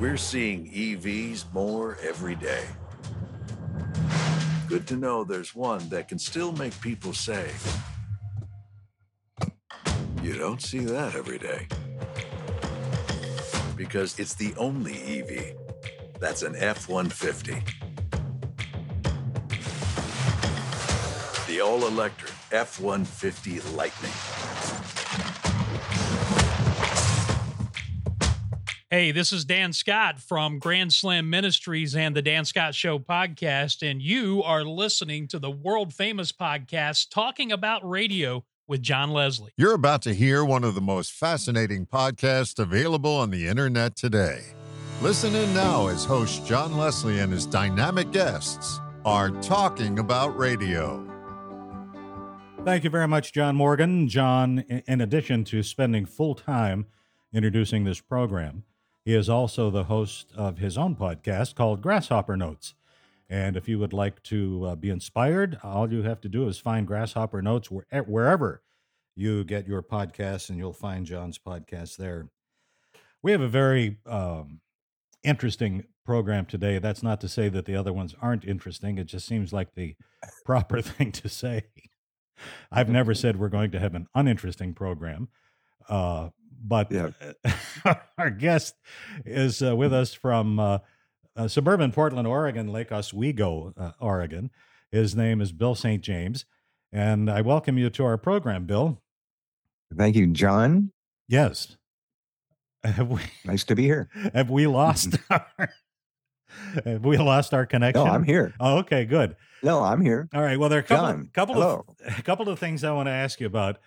We're seeing EVs more every day. Good to know there's one that can still make people say, you don't see that every day. Because it's the only EV that's an F 150. The all electric F 150 Lightning. Hey, this is Dan Scott from Grand Slam Ministries and the Dan Scott Show podcast, and you are listening to the world famous podcast Talking About Radio with John Leslie. You're about to hear one of the most fascinating podcasts available on the internet today. Listen in now as host John Leslie and his dynamic guests are talking about radio. Thank you very much, John Morgan. John, in addition to spending full time introducing this program, he is also the host of his own podcast called Grasshopper Notes. And if you would like to uh, be inspired, all you have to do is find Grasshopper Notes where, wherever you get your podcasts, and you'll find John's podcast there. We have a very um, interesting program today. That's not to say that the other ones aren't interesting. It just seems like the proper thing to say. I've never said we're going to have an uninteresting program. Uh, but yeah. our guest is uh, with us from uh, uh, suburban Portland, Oregon, Lake Oswego, uh, Oregon. His name is Bill St. James. And I welcome you to our program, Bill. Thank you, John. Yes. We, nice to be here. Have we lost our have we lost our connection? No, I'm here. Oh, okay, good. No, I'm here. All right. Well, there are a couple, John, couple of a couple of things I want to ask you about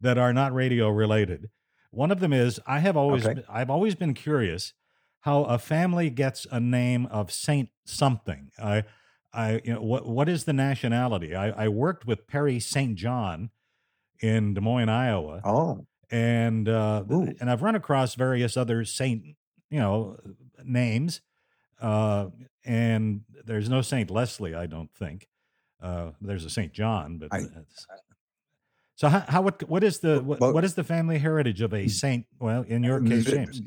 that are not radio related. One of them is I have always okay. I've always been curious how a family gets a name of Saint something. I I you know what what is the nationality? I, I worked with Perry St. John in Des Moines, Iowa. Oh. And uh, and I've run across various other Saint, you know, names. Uh, and there's no Saint Leslie, I don't think. Uh, there's a Saint John, but I, so how, how what what is the what, well, what is the family heritage of a saint? Well, in your case, James.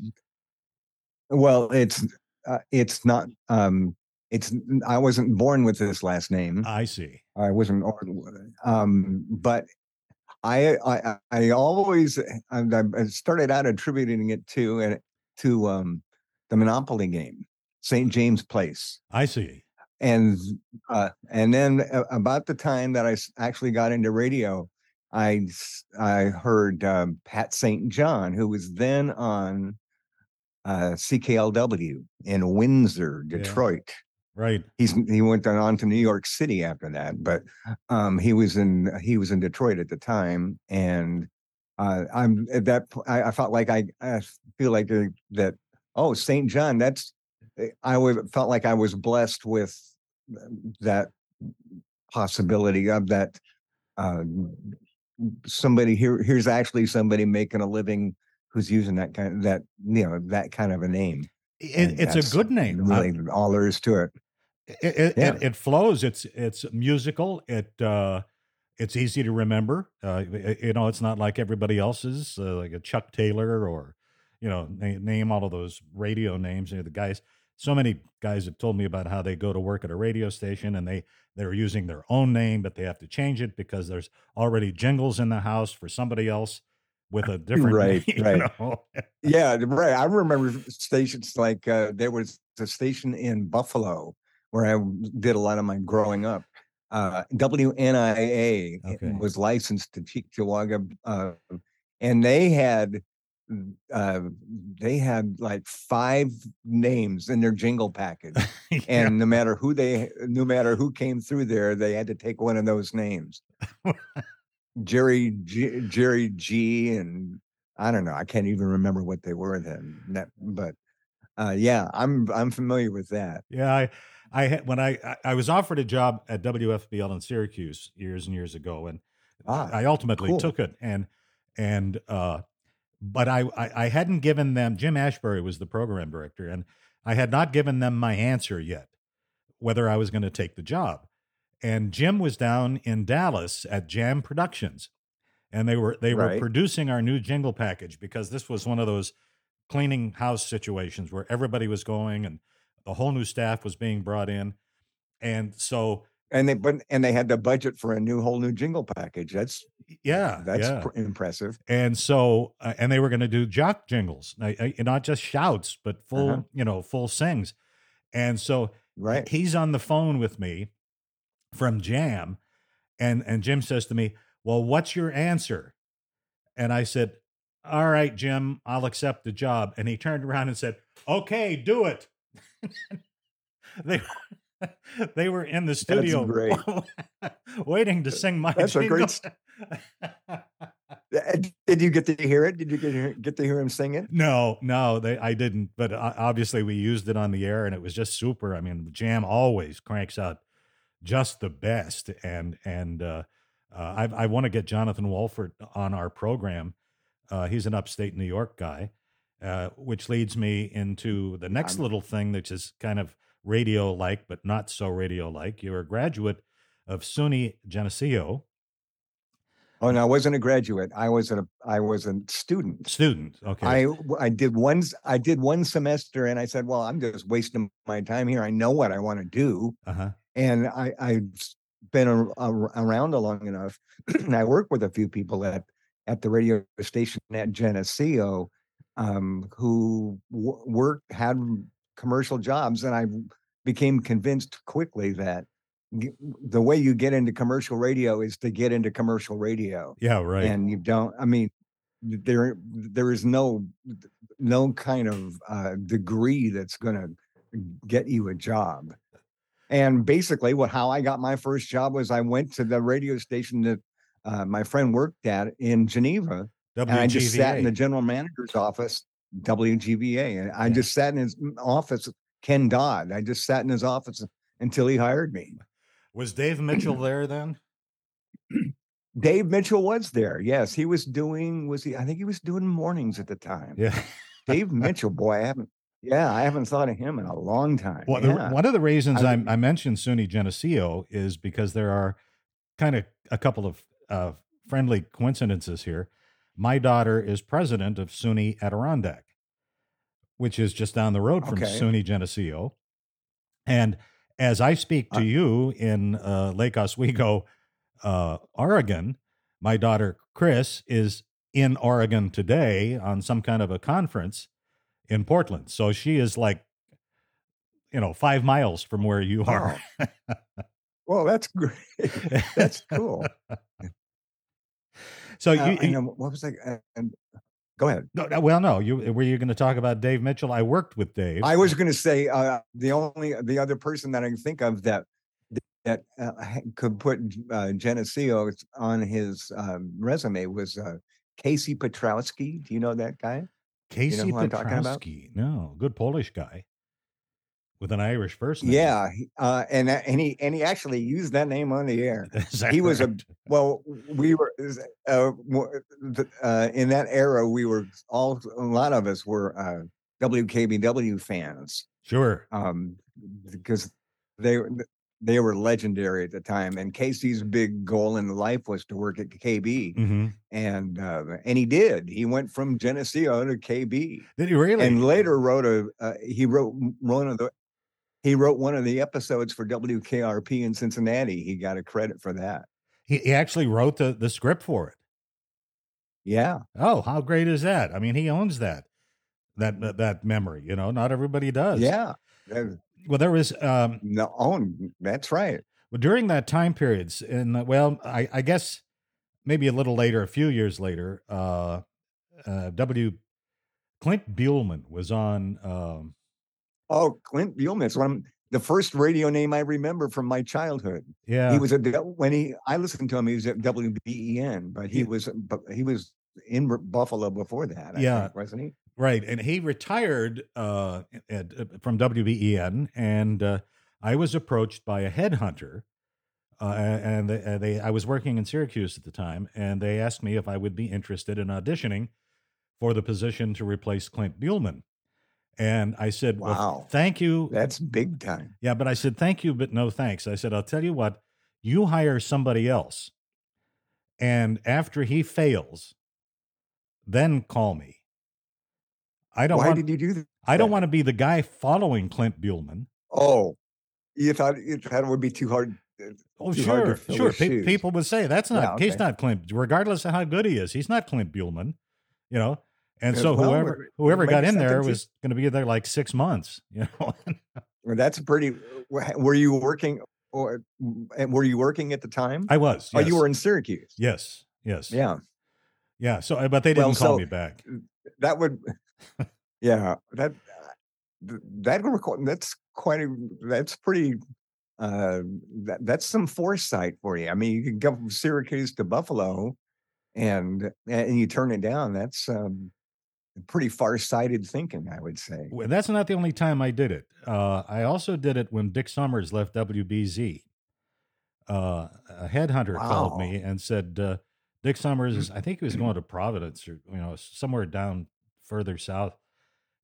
Well, it's uh, it's not. Um, it's I wasn't born with this last name. I see. I wasn't. Um, but I I I always I, I started out attributing it to and to um, the Monopoly game, St. James Place. I see. And uh, and then uh, about the time that I actually got into radio, I I heard um, Pat St. John, who was then on uh, CKLW in Windsor, Detroit. Yeah. Right. He's he went on to New York City after that, but um, he was in he was in Detroit at the time, and uh, I'm at that. I, I felt like I, I feel like uh, that. Oh, St. John. That's eh, I felt like I was blessed with that possibility of that uh, somebody here here's actually somebody making a living who's using that kind of that you know that kind of a name. It, it's a good name. Really I, all there is to it. It, it, yeah. it, it flows. It's it's musical. It uh it's easy to remember. Uh you know it's not like everybody else's uh, like a chuck taylor or you know name all of those radio names you know, the guys so many guys have told me about how they go to work at a radio station and they they're using their own name but they have to change it because there's already jingles in the house for somebody else with a different right name, right. yeah right. I remember stations like uh, there was a station in buffalo where i did a lot of my growing up. Uh, wnia okay. was licensed to cheektowaga uh, and they had uh, they had like five names in their jingle package, yeah. and no matter who they, no matter who came through there, they had to take one of those names. Jerry G, Jerry G, and I don't know. I can't even remember what they were then. That, but uh, yeah, I'm I'm familiar with that. Yeah, I I when I I was offered a job at WFBL in Syracuse years and years ago, and ah, I ultimately cool. took it. And and uh, but I, I, I hadn't given them Jim Ashbury was the program director, and I had not given them my answer yet whether I was going to take the job. And Jim was down in Dallas at Jam Productions, and they were they right. were producing our new jingle package because this was one of those cleaning house situations where everybody was going and the whole new staff was being brought in. And so and they but and they had the budget for a new whole new jingle package. That's yeah, that's yeah. pr- impressive. And so uh, and they were going to do jock jingles, not just shouts, but full uh-huh. you know full sings. And so right, he's on the phone with me from Jam, and and Jim says to me, "Well, what's your answer?" And I said, "All right, Jim, I'll accept the job." And he turned around and said, "Okay, do it." they they were in the studio waiting to sing my That's jingle. a great Did you get to hear it? Did you get to, get to hear him sing it? No, no, they, I didn't. But uh, obviously, we used it on the air, and it was just super. I mean, Jam always cranks out just the best, and and uh, uh, I, I want to get Jonathan Wolfert on our program. Uh, he's an upstate New York guy, uh, which leads me into the next I'm, little thing, which is kind of radio like, but not so radio like. You're a graduate of SUNY Geneseo. Oh no, I wasn't a graduate. I was a I was a student. Student. Okay. I I did one I did one semester and I said, well, I'm just wasting my time here. I know what I want to do. Uh-huh. And I I've been a, a, around long enough. and I work with a few people at at the radio station at Geneseo um, who w- worked had commercial jobs, and I became convinced quickly that the way you get into commercial radio is to get into commercial radio. Yeah, right. And you don't. I mean, there there is no no kind of uh, degree that's going to get you a job. And basically, what how I got my first job was I went to the radio station that uh, my friend worked at in Geneva, WGVA. and I just sat in the general manager's office WGVA. And I yeah. just sat in his office, Ken Dodd. I just sat in his office until he hired me. Was Dave Mitchell there then? Dave Mitchell was there. Yes, he was doing. Was he? I think he was doing mornings at the time. Yeah, Dave Mitchell. Boy, I haven't. Yeah, I haven't thought of him in a long time. Well, yeah. the, one of the reasons I, I, mentioned SUNY Geneseo is because there are kind of a couple of uh, friendly coincidences here my daughter is president of SUNY Adirondack, which is just down the road from okay. SUNY Geneseo. And as I speak to you in uh, Lake Oswego, uh, Oregon, my daughter Chris is in Oregon today on some kind of a conference in Portland. So she is like, you know, five miles from where you are. well, that's great. That's cool. So uh, you, know, what was I? And go ahead. No, well, no. You were you going to talk about Dave Mitchell? I worked with Dave. I was going to say uh, the only the other person that I can think of that that uh, could put uh, Geneseo on his um, resume was uh, Casey Piotrowski. Do you know that guy? Casey you know Piotrowski. No, good Polish guy with an Irish first name. Yeah, uh, and and he and he actually used that name on the air. he correct? was a well. We were uh, uh, in that era. We were all a lot of us were uh, WKBW fans. Sure, um, because they they were legendary at the time. And Casey's big goal in life was to work at KB, mm-hmm. and uh, and he did. He went from Geneseo to KB. Did he really? And later wrote a uh, he wrote one of the he wrote one of the episodes for WKRP in Cincinnati. He got a credit for that. He, he actually wrote the, the script for it. Yeah. Oh, how great is that? I mean, he owns that that that memory. You know, not everybody does. Yeah. Well, there was um, no own. That's right. Well, during that time periods, and well, I, I guess maybe a little later, a few years later, uh, uh, W. Clint Buhlman was on um, Oh, Clint Buhlman. one of the first radio name I remember from my childhood. Yeah, he was a when he I listened to him. He was at WBEN, but he was but he was in Buffalo before that. I yeah, think, wasn't he? Right, and he retired uh, at, uh, from WBEN, and uh, I was approached by a headhunter. Uh, and they, uh, they, I was working in Syracuse at the time, and they asked me if I would be interested in auditioning for the position to replace Clint Buhlman. And I said, Wow, well, thank you. That's big time. Yeah, but I said, Thank you, but no thanks. I said, I'll tell you what, you hire somebody else. And after he fails, then call me. I don't. Why want, did you do that? I don't want to be the guy following Clint Buhlman. Oh, you thought you thought it would be too hard. uh, Oh, too hard to sure, sure. Pe- people would say that's not. Yeah, He's not Clint, regardless of how good he is. He's not Clint Buhlman. You know. And so well, whoever whoever got in there was going to be there like six months. You know. Well, that's pretty. Were you working, or were you working at the time? I was. Oh, you were in Syracuse. Yes. Yes. Yeah, Yeah. So, uh, but they didn't Well, call so- me back. that would. Yeah, that that record that's quite a that's pretty. Uh, that that's some foresight for you. I mean, you can go from Syracuse to Buffalo, and and you turn it down. That's um, pretty far-sighted thinking, I would say. Well, That's not the only time I did it. Uh, I also did it when Dick Summers left WBZ. Uh, a headhunter called me and said, uh, "Dick Summers is, I think he was going to Providence or you know somewhere down further south."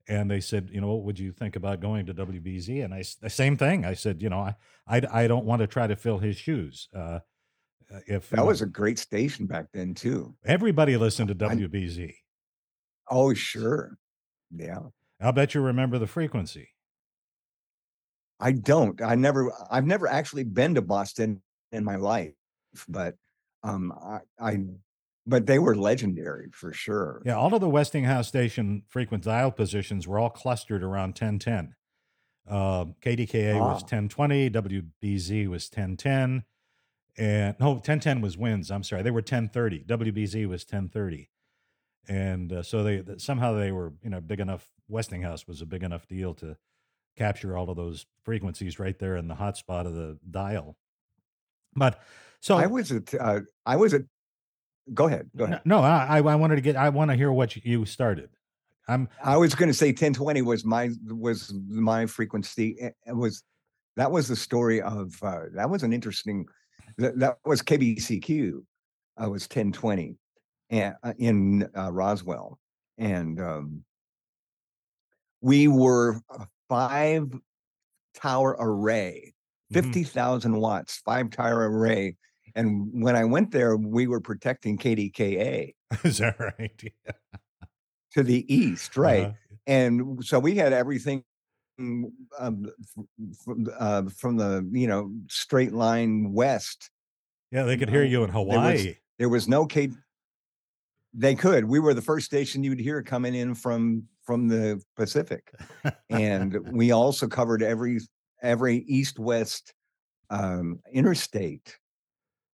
And they said, "You know, what would you think about going to WBZ?" And I the same thing. I said, "You know, I, I, I don't want to try to fill his shoes." Uh, uh, if That was a great station back then too. everybody listened to I- WBZ. Oh, sure. Yeah. I'll bet you remember the frequency. I don't. I never. I've never actually been to Boston in my life, but um, I, I but they were legendary for sure. Yeah, all of the Westinghouse station frequent dial positions were all clustered around 1010. Uh, KDKA was Ah. 1020, WBZ was 1010, and no, 1010 was wins. I'm sorry, they were 1030. WBZ was 1030, and uh, so they somehow they were you know big enough. Westinghouse was a big enough deal to capture all of those frequencies right there in the hotspot of the dial. But so I was at. Uh, I was at. Go ahead. Go ahead. no, I, I wanted to get. I want to hear what you- started. I'm I was going to say 1020 was my was my frequency. It it was that was the story of uh, that was an interesting that, that was KBCQ. Uh, was 1020 and uh, in uh, Roswell, and um, we were a five tower array, Mhm. 50,000 watts, five tower array. And when I went there, we were protecting KDKA Is that right? Yeah. to the east, right? Uh-huh. and so we had everything mm, um, from, uh, from the you know straight line west. Yeah, they could hear you in there was- Hawaii. There was no K. They could. We were the first station you'd hear coming in from from the Pacific, and we also covered every every east west um, interstate.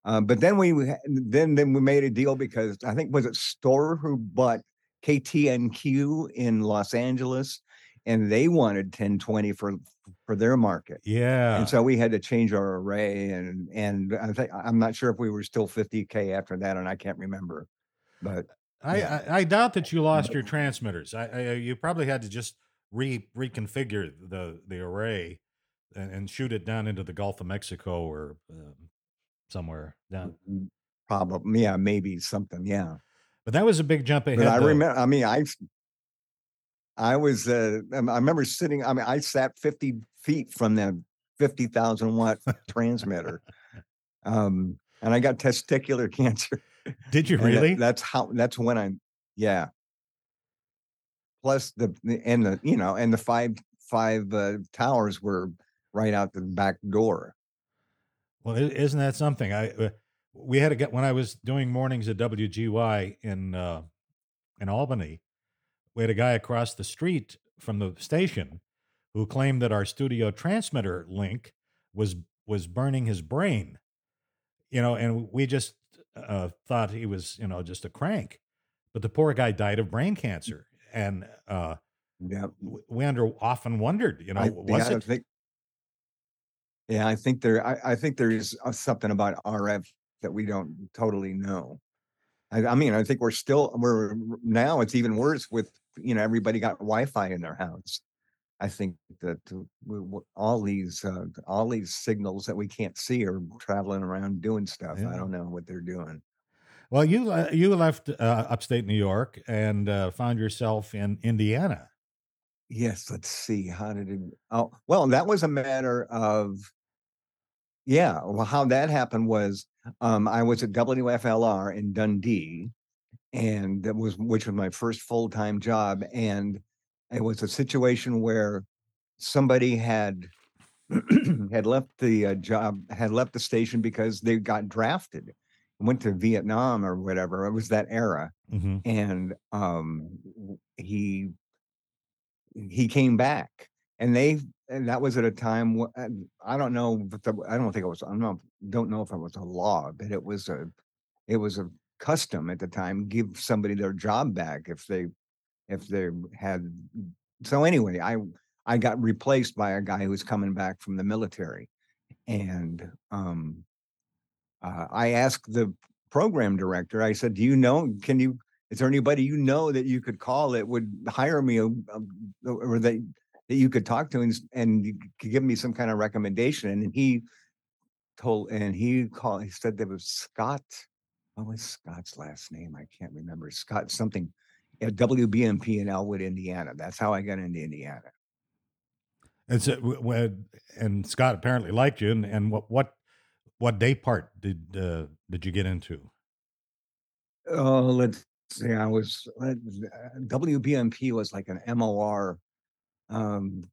Uh, but then we then then we made a deal because I think was it Storer who bought KTNQ in Los Angeles, and they wanted 1020 for for their market. yeah. And so we had to change our array, and and I think I'm not sure if we were still 50k after that, and I can't remember. But I, yeah. I I doubt that you lost your transmitters. I, I you probably had to just re reconfigure the the array and, and shoot it down into the Gulf of Mexico or um, somewhere down. probably yeah, maybe something yeah. But that was a big jump ahead. But I though. remember. I mean, I I was. Uh, um, I remember sitting. I mean, I sat 50 feet from the 50,000 watt transmitter, um, and I got testicular cancer. Did you And that- really? that's how. That's when I. Yeah. Plus the the- and the you know and the five five uh, towers were right out the back door. Well, isn't that something? I uh, we had to get when I was doing mornings at WGY in uh, in Albany. We had a guy across the street from the station who claimed that our studio transmitter link was was burning his brain. You know, and we just uh, thought he was you know just a crank, but the poor guy died of brain cancer, and uh, Yeah. we under often wondered, you know, I, was yeah, I it? think. Yeah, I think there. I, I think there's uh, something about RF that we don't totally know. I, I mean, I think we're still we're now. It's even worse with you know everybody got Wi-Fi in their house. I think that we, all these uh, all these signals that we can't see are traveling around doing stuff. Yeah. I don't know what they're doing. Well, you you left uh, upstate New York and uh, found yourself in Indiana. Yes, let's see. How did it? Oh, well, that was a matter of, yeah. Well, how that happened was, um, I was at WFLR in Dundee, and that was which was my first full time job, and it was a situation where somebody had had left the uh, job, had left the station because they got drafted, went to Vietnam or whatever. It was that era, hmm and um, he he came back, and they and that was at a time. wh- I don't know, the, I don't think it was. I don't don't know if it was a law, but it was a it was a custom at the time. Give somebody their job back if they if they had. So anyway, I I got replaced by a guy who was coming back from the military, and um, uh, I asked the program director. I said, "Do you know? Can you? Is there anybody you know that you could call that would hire me, a, a- or that that you could talk to and and could give me some kind of recommendation?" And he told, and he called. He said there was Scott. What was Scott's last name? I can't remember. Scott something. At WBMP in Elwood, Indiana. That's how I got into Indiana. And so, w- w- and Scott apparently liked you. And, and what what what day part did uh, did you get into? Oh, let's see. I was uh, WBMP was like an MOR. Um,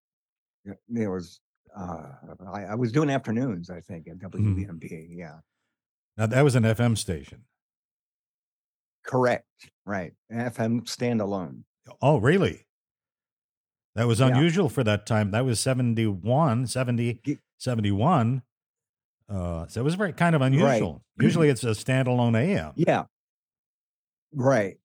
there was uh, I, I was doing afternoons, I think, at WBMP. Yeah, Now that was an FM station. Correct. Right, FM standalone. Oh, really? That was Yeah. unusual for that time. That was 71, 70, Ge- 71. Uh, so it was very kind of unusual. Usually it's a standalone AM. Yeah, right.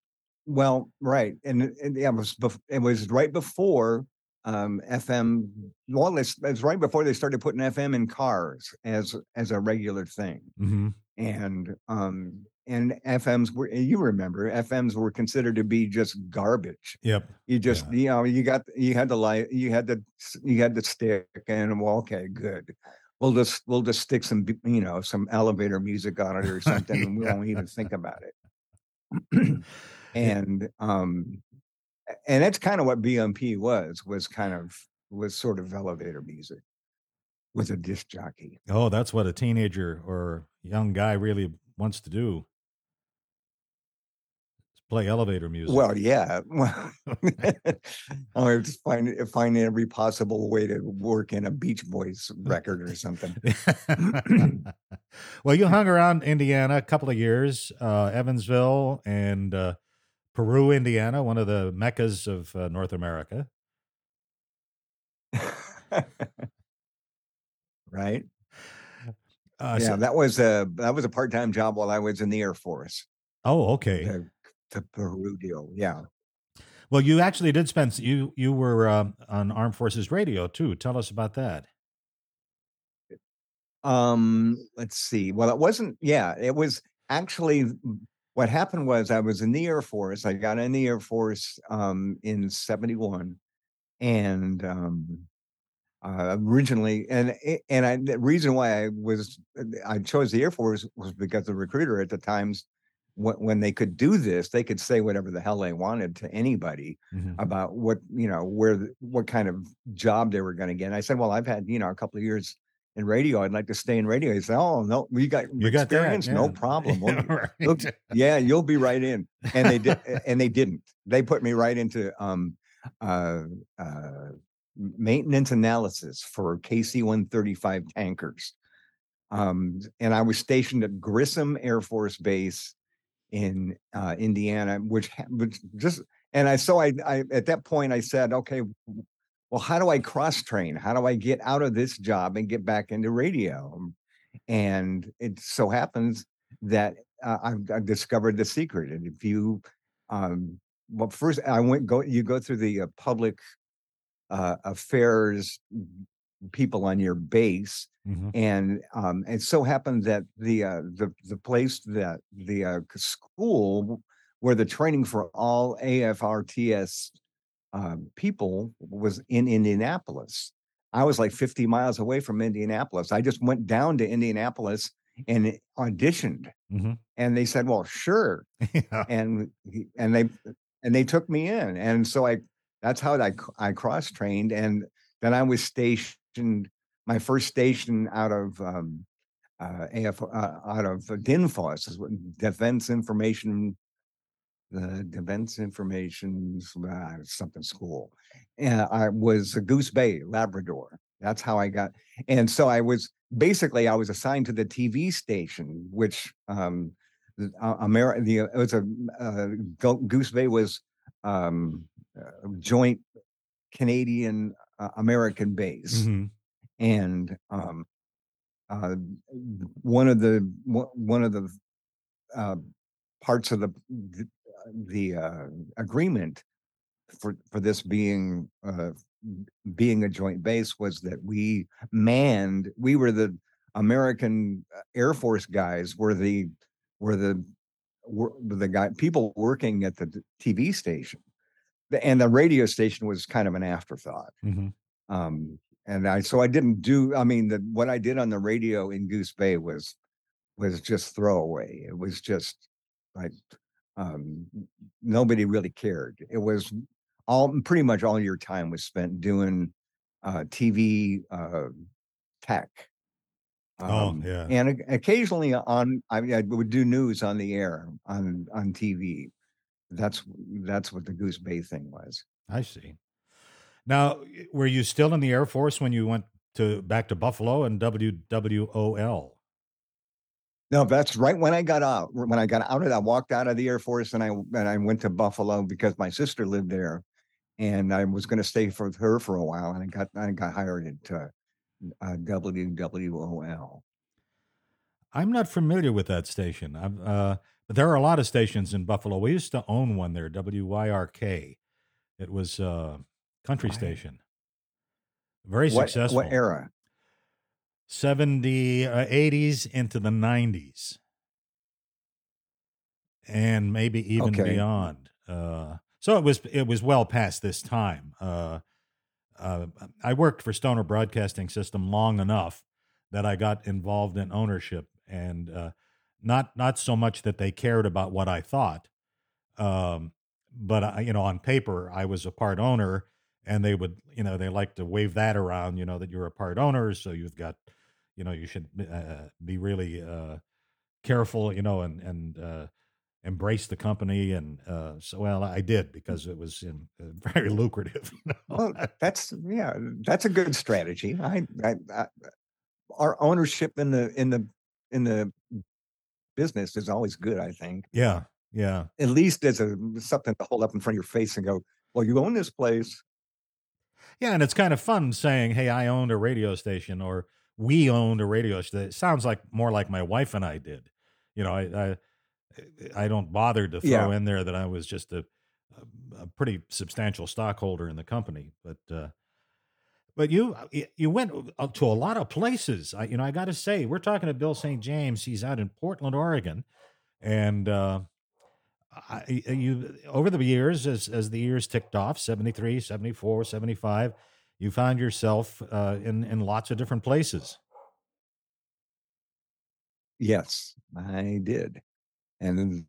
Well, right, and, it- and yeah, it was bef- it was right before um FM. Well, it's, it's right before they started putting FM in cars as as a regular thing. hmm and um and FMs were you remember FMs were considered to be just garbage. Yep. You just you know you got you had the light you had the you had the stick and well okay good. We'll just we'll just stick some you know some elevator music on it or something and we won't even think about it. and um and that's kind of what BMP was was kind of was sort of elevator music with a disc jockey. Oh, that's what a teenager or young guy really wants to do. Play elevator music. Well, yeah. Well, I was find find every possible way to work in a Beach Boys record or something. well, you hung around Indiana a couple of years, uh, Evansville and uh, Peru, Indiana, one of the meccas of uh, North America. right? Uh, yeah, so- that was a that was a part time job while I was in the Air Force. oh, okay. The, the Peru deal. Yeah. Well, you actually did spend you you were um, on Armed Forces Radio too. Tell us about that. Um, let's see. Well, it wasn't, yeah, it was actually what happened was I was in the Air Force. I got in the Air Force um in 71 and um uh, originally and and I the reason why I was I chose the Air Force was because the recruiter at the times when, when they could do this, they could say whatever the hell they wanted to anybody Mhm. about what you know where what kind of job they were going to get. And I said, well, I've had you know a couple of years in radio. I'd like to stay in radio. He said, oh no, you got You got that, experience, no problem. We'll- Right. Look, yeah, you'll be right in. And they did, and they didn't. They put me right into um, uh, uh, maintenance analysis for KC 135 tankers. Um, and I was stationed at Grissom Air Force Base in uh, Indiana, which, which just, and I, so I, I, at that point I said, okay, well, how do I cross train? How do I get out of this job and get back into radio? And it so happens that uh, I've, I've discovered the secret. And if you, um, well, first I went go. You go through the uh, public uh, affairs people on your base, Mhm. and um, it so happened that the uh, the the place that the uh, school where the training for all AFRTS um, people was in Indianapolis. I was like 50 miles away from Indianapolis. I just went down to Indianapolis and auditioned, Mhm. and they said, "Well, sure," Yeah. and and they and they took me in, and so I that's how I I cross trained, and then I was stationed. My first station out of um, uh, AF uh, out of DINFOS is Defense Information the Defense Information uh, something school, and I was Goose Bay, Labrador. That's how I got. And so I was basically I was assigned to the TV station, which um, uh, America. The it was a uh, Goose Bay was um, uh, joint Canadian uh, American base, mm-hmm. and um, uh, one of the one of the uh, parts of the the uh, agreement for for this being uh, being a joint base was that we manned we were the American uh, Air Force guys were the were the were the guy people working at the TV station and the radio station was kind of an afterthought mm-hmm. um, and I so I didn't do I mean the what I did on the radio in Goose Bay was was just throwaway it was just like um, nobody really cared. It was all pretty much all your time was spent doing uh, TV uh, tech. Oh, um, oh yeah, and occasionally on I, I would do news on the air on on TV. That's that's what the Goose Bay thing was. I see. Now, were you still in the Air Force when you went to back to Buffalo and WWOL? No, that's right when I got out. When I got out of that, I walked out of the Air Force and I and I went to Buffalo because my sister lived there, and I was going to stay with her for a while. And I got I got hired at uh, uh, WWOL. I'm not familiar with that station. I'm, uh, but there are a lot of stations in Buffalo. We used to own one there, WYRK. It was a country Why? station. Very what, successful. What era? 70 uh, 80s into the 90s and maybe even okay. beyond uh, so it was it was well past this time uh, uh, i worked for stoner broadcasting system long enough that i got involved in ownership and uh, not not so much that they cared about what i thought um, but I, you know on paper i was a part owner and they would you know they like to wave that around you know that you're a part owner so you've got you know you should uh, be really uh, careful you know and and uh, embrace the company and uh, so well i did because it was in, uh, very lucrative you know? well that's yeah that's a good strategy I, I, I our ownership in the in the in the business is always good i think yeah yeah at least as a something to hold up in front of your face and go well you own this place yeah and it's kind of fun saying hey i owned a radio station or we owned a radio station. It sounds like more like my wife and I did. You know, I I, I don't bother to throw yeah. in there that I was just a, a, pretty substantial stockholder in the company, but uh, but you you went to a lot of places. I, you know, I got to say, we're talking to Bill St. James. He's out in Portland, Oregon, and uh, I, you over the years, as as the years ticked off, 73, 74, 75, you found yourself uh, in in lots of different places. Yes, I did, and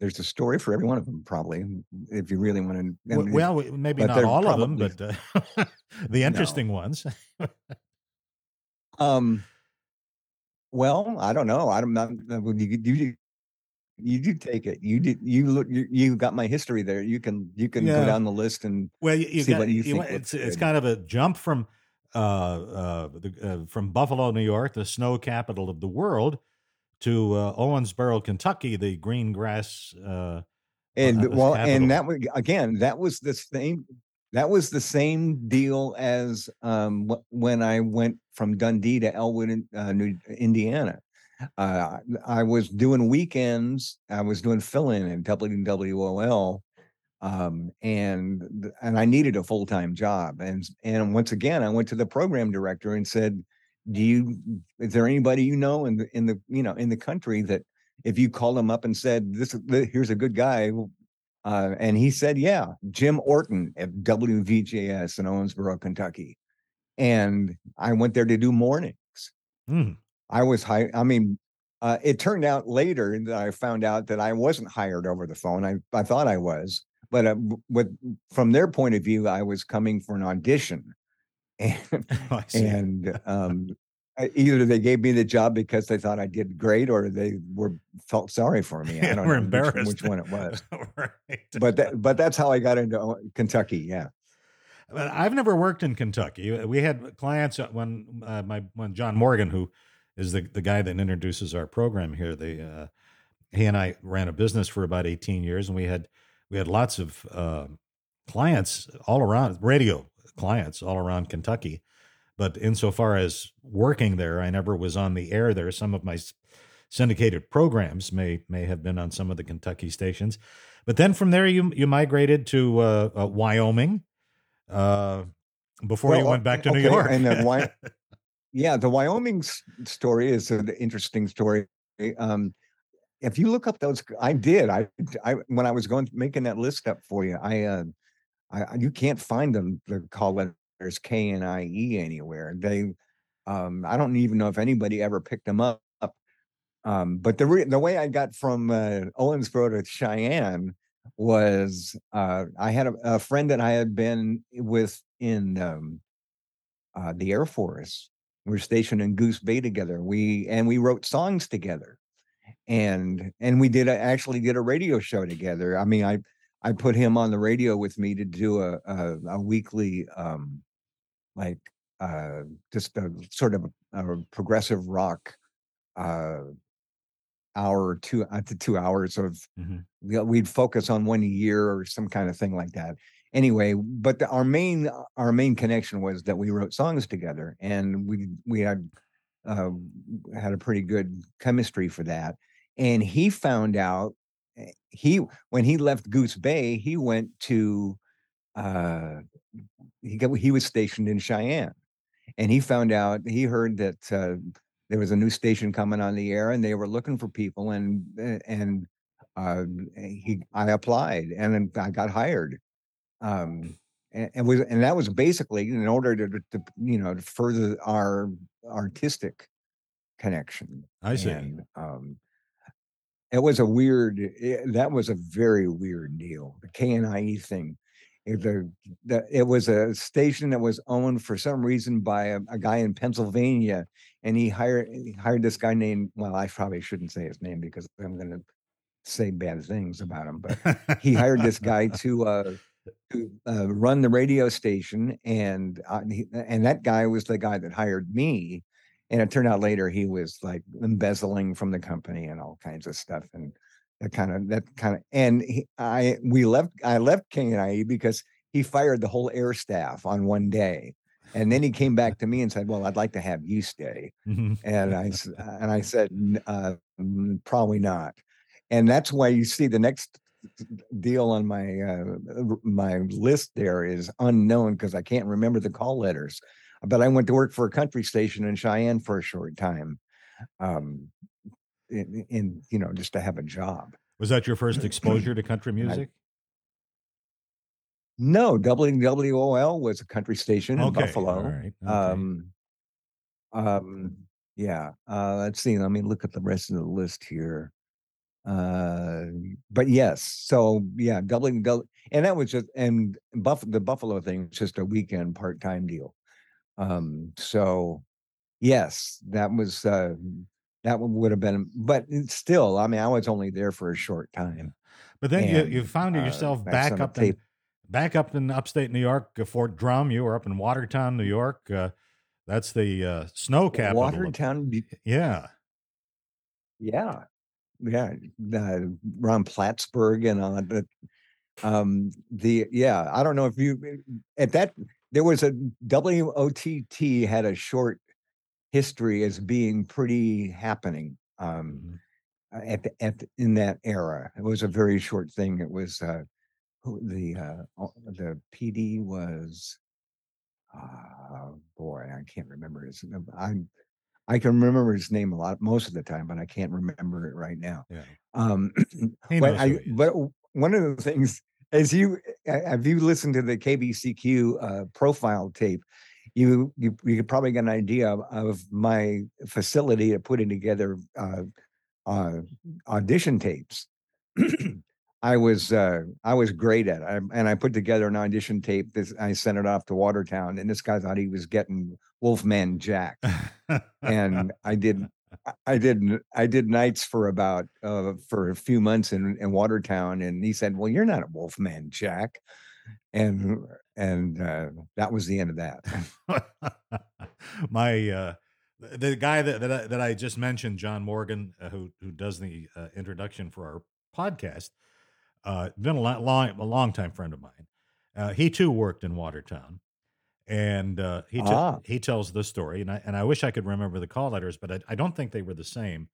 there's a story for every one of them, probably, if you really want to. Well, maybe not all probably, of them, but uh, the interesting no. ones. um. Well, I don't know. I don't know. You, you, you do take it. You did. You look. You, you got my history there. You can. You can yeah. go down the list and well, you, you see got, what you, think. It's it's kind of a jump from uh, uh, the, uh, from Buffalo, New York, the snow capital of the world, to uh, Owensboro, Kentucky, the green grass. Uh, and uh, well, capital. and that was again. That was the same. That was the same deal as um, when I went from Dundee to Elwood, uh, New, Indiana uh, I was doing weekends. I was doing fill in WWOL, um, and and I needed a full time job. And and once again, I went to the program director and said, "Do you? Is there anybody you know in the in the you know in the country that if you called him up and said this here's a good guy?" Uh, and he said, "Yeah, Jim Orton at WVJS in Owensboro, Kentucky." And I went there to do mornings. Mm. I was high. I mean, uh, it turned out later that I found out that I wasn't hired over the phone. I, I thought I was, but uh, with, from their point of view, I was coming for an audition. And, oh, and um, either they gave me the job because they thought I did great, or they were felt sorry for me. I don't We're know embarrassed. Which, which one it was, right. but that, but that's how I got into uh, Kentucky. Yeah. But I've never worked in Kentucky. We had clients uh, when uh, my when John Morgan, who is the the guy that introduces our program here. They uh, he and I ran a business for about eighteen years, and we had we had lots of uh, clients all around radio clients all around Kentucky. But insofar as working there, I never was on the air there. Some of my syndicated programs may may have been on some of the Kentucky stations, but then from there you you migrated to uh, uh, Wyoming uh, before well, you went back to okay, New York. and then why? yeah, the Wyoming story is an interesting story. Um, if you look up those, I did. I, I when I was going making that list up for you, I, uh, I you can't find them the call letters K and I E anywhere. They, um, I don't even know if anybody ever picked them up. Um, but the re- the way I got from uh, Owensboro to Cheyenne was uh, I had a, a, friend that I had been with in um, uh, the Air Force. We were stationed in Goose Bay together. We and we wrote songs together and and we did a, actually did a radio show together. I mean, I I put him on the radio with me to do a a, a weekly um like uh just a sort of a, progressive rock uh hour two uh, to two hours of mm-hmm. we'd focus on one year or some kind of thing like that anyway but the, our main our main connection was that we wrote songs together and we we had uh, had a pretty good chemistry for that and he found out he when he left Goose Bay, he went to uh, he got, he was stationed in Cheyenne, and he found out he heard that uh, there was a new station coming on the air, and they were looking for people, and eh, and uh, he I applied, and then I got hired. Um, and, and was and that was basically in order to, to you know to further our artistic connection. I see. And, um, it was a weird it, eh, that was a very weird deal the knie thing. It, the, the, it was a station that was owned for some reason by a, a, guy in pennsylvania and he hired he hired this guy named well i probably shouldn't say his name because i'm going to say bad things about him but he hired this guy to uh to uh, run the radio station and uh, he, and that guy was the guy that hired me and it turned out later he was like embezzling from the company and all kinds of stuff and that kind of that kind of and he, i we left i left knie because he fired the whole air staff on one day and then he came back to me and said well i'd like to have you stay mm-hmm. and i and i said uh, probably not and that's why you see the next deal on my uh, my list there is unknown because i can't remember the call letters but I went to work for a country station in Cheyenne for a short time, um, in, in you know just to have a job. Was that your first exposure to country music? I, no, WWOL was a country station in okay. Buffalo. Okay. Um, um, yeah. Uh, let's see. Let me look at the rest of the list here. Uh, but yes, so yeah, doubling, and that was just and Buff the Buffalo thing was just a weekend part time deal. Um, so yes, that was uh, that would have been, but still, I mean, I was only there for a short time. But then and, you you found uh, yourself uh, back up in, back up in upstate New York, uh, Fort Drum. You were up in Watertown, New York. Uh, that's the uh, snow capital. Watertown, yeah, yeah, yeah. Uh, around Plattsburgh and all that. Um, the yeah, I don't know if you at that there was a WOTT had a short history as being pretty happening um, mm-hmm. at the, at the, in that era. It was a very short thing. It was uh, the uh, the PD was uh, boy, I can't remember his. I'm I can remember his name a lot most of the time, but I can't remember it right now. Yeah. Um, but I but one of the things as you have you listened to the KBCQ uh, profile tape, you, you you probably get an idea of, of my facility at putting together uh, uh, audition tapes. I was uh, I was great at it, and I put together an audition tape. This I sent it off to Watertown, and this guy thought he was getting Wolfman Jack, and I did I did I did nights for about uh, for a few months in, in Watertown, and he said, "Well, you're not a Wolfman Jack," and and uh, that was the end of that. My uh, the guy that that I, that I just mentioned, John Morgan, uh, who who does the uh, introduction for our podcast, uh, been a long, a long time friend of mine. He too worked in Watertown, and uh, he t- ah. he tells the story, and I and I wish I could remember the call letters, but I, I don't think they were the same.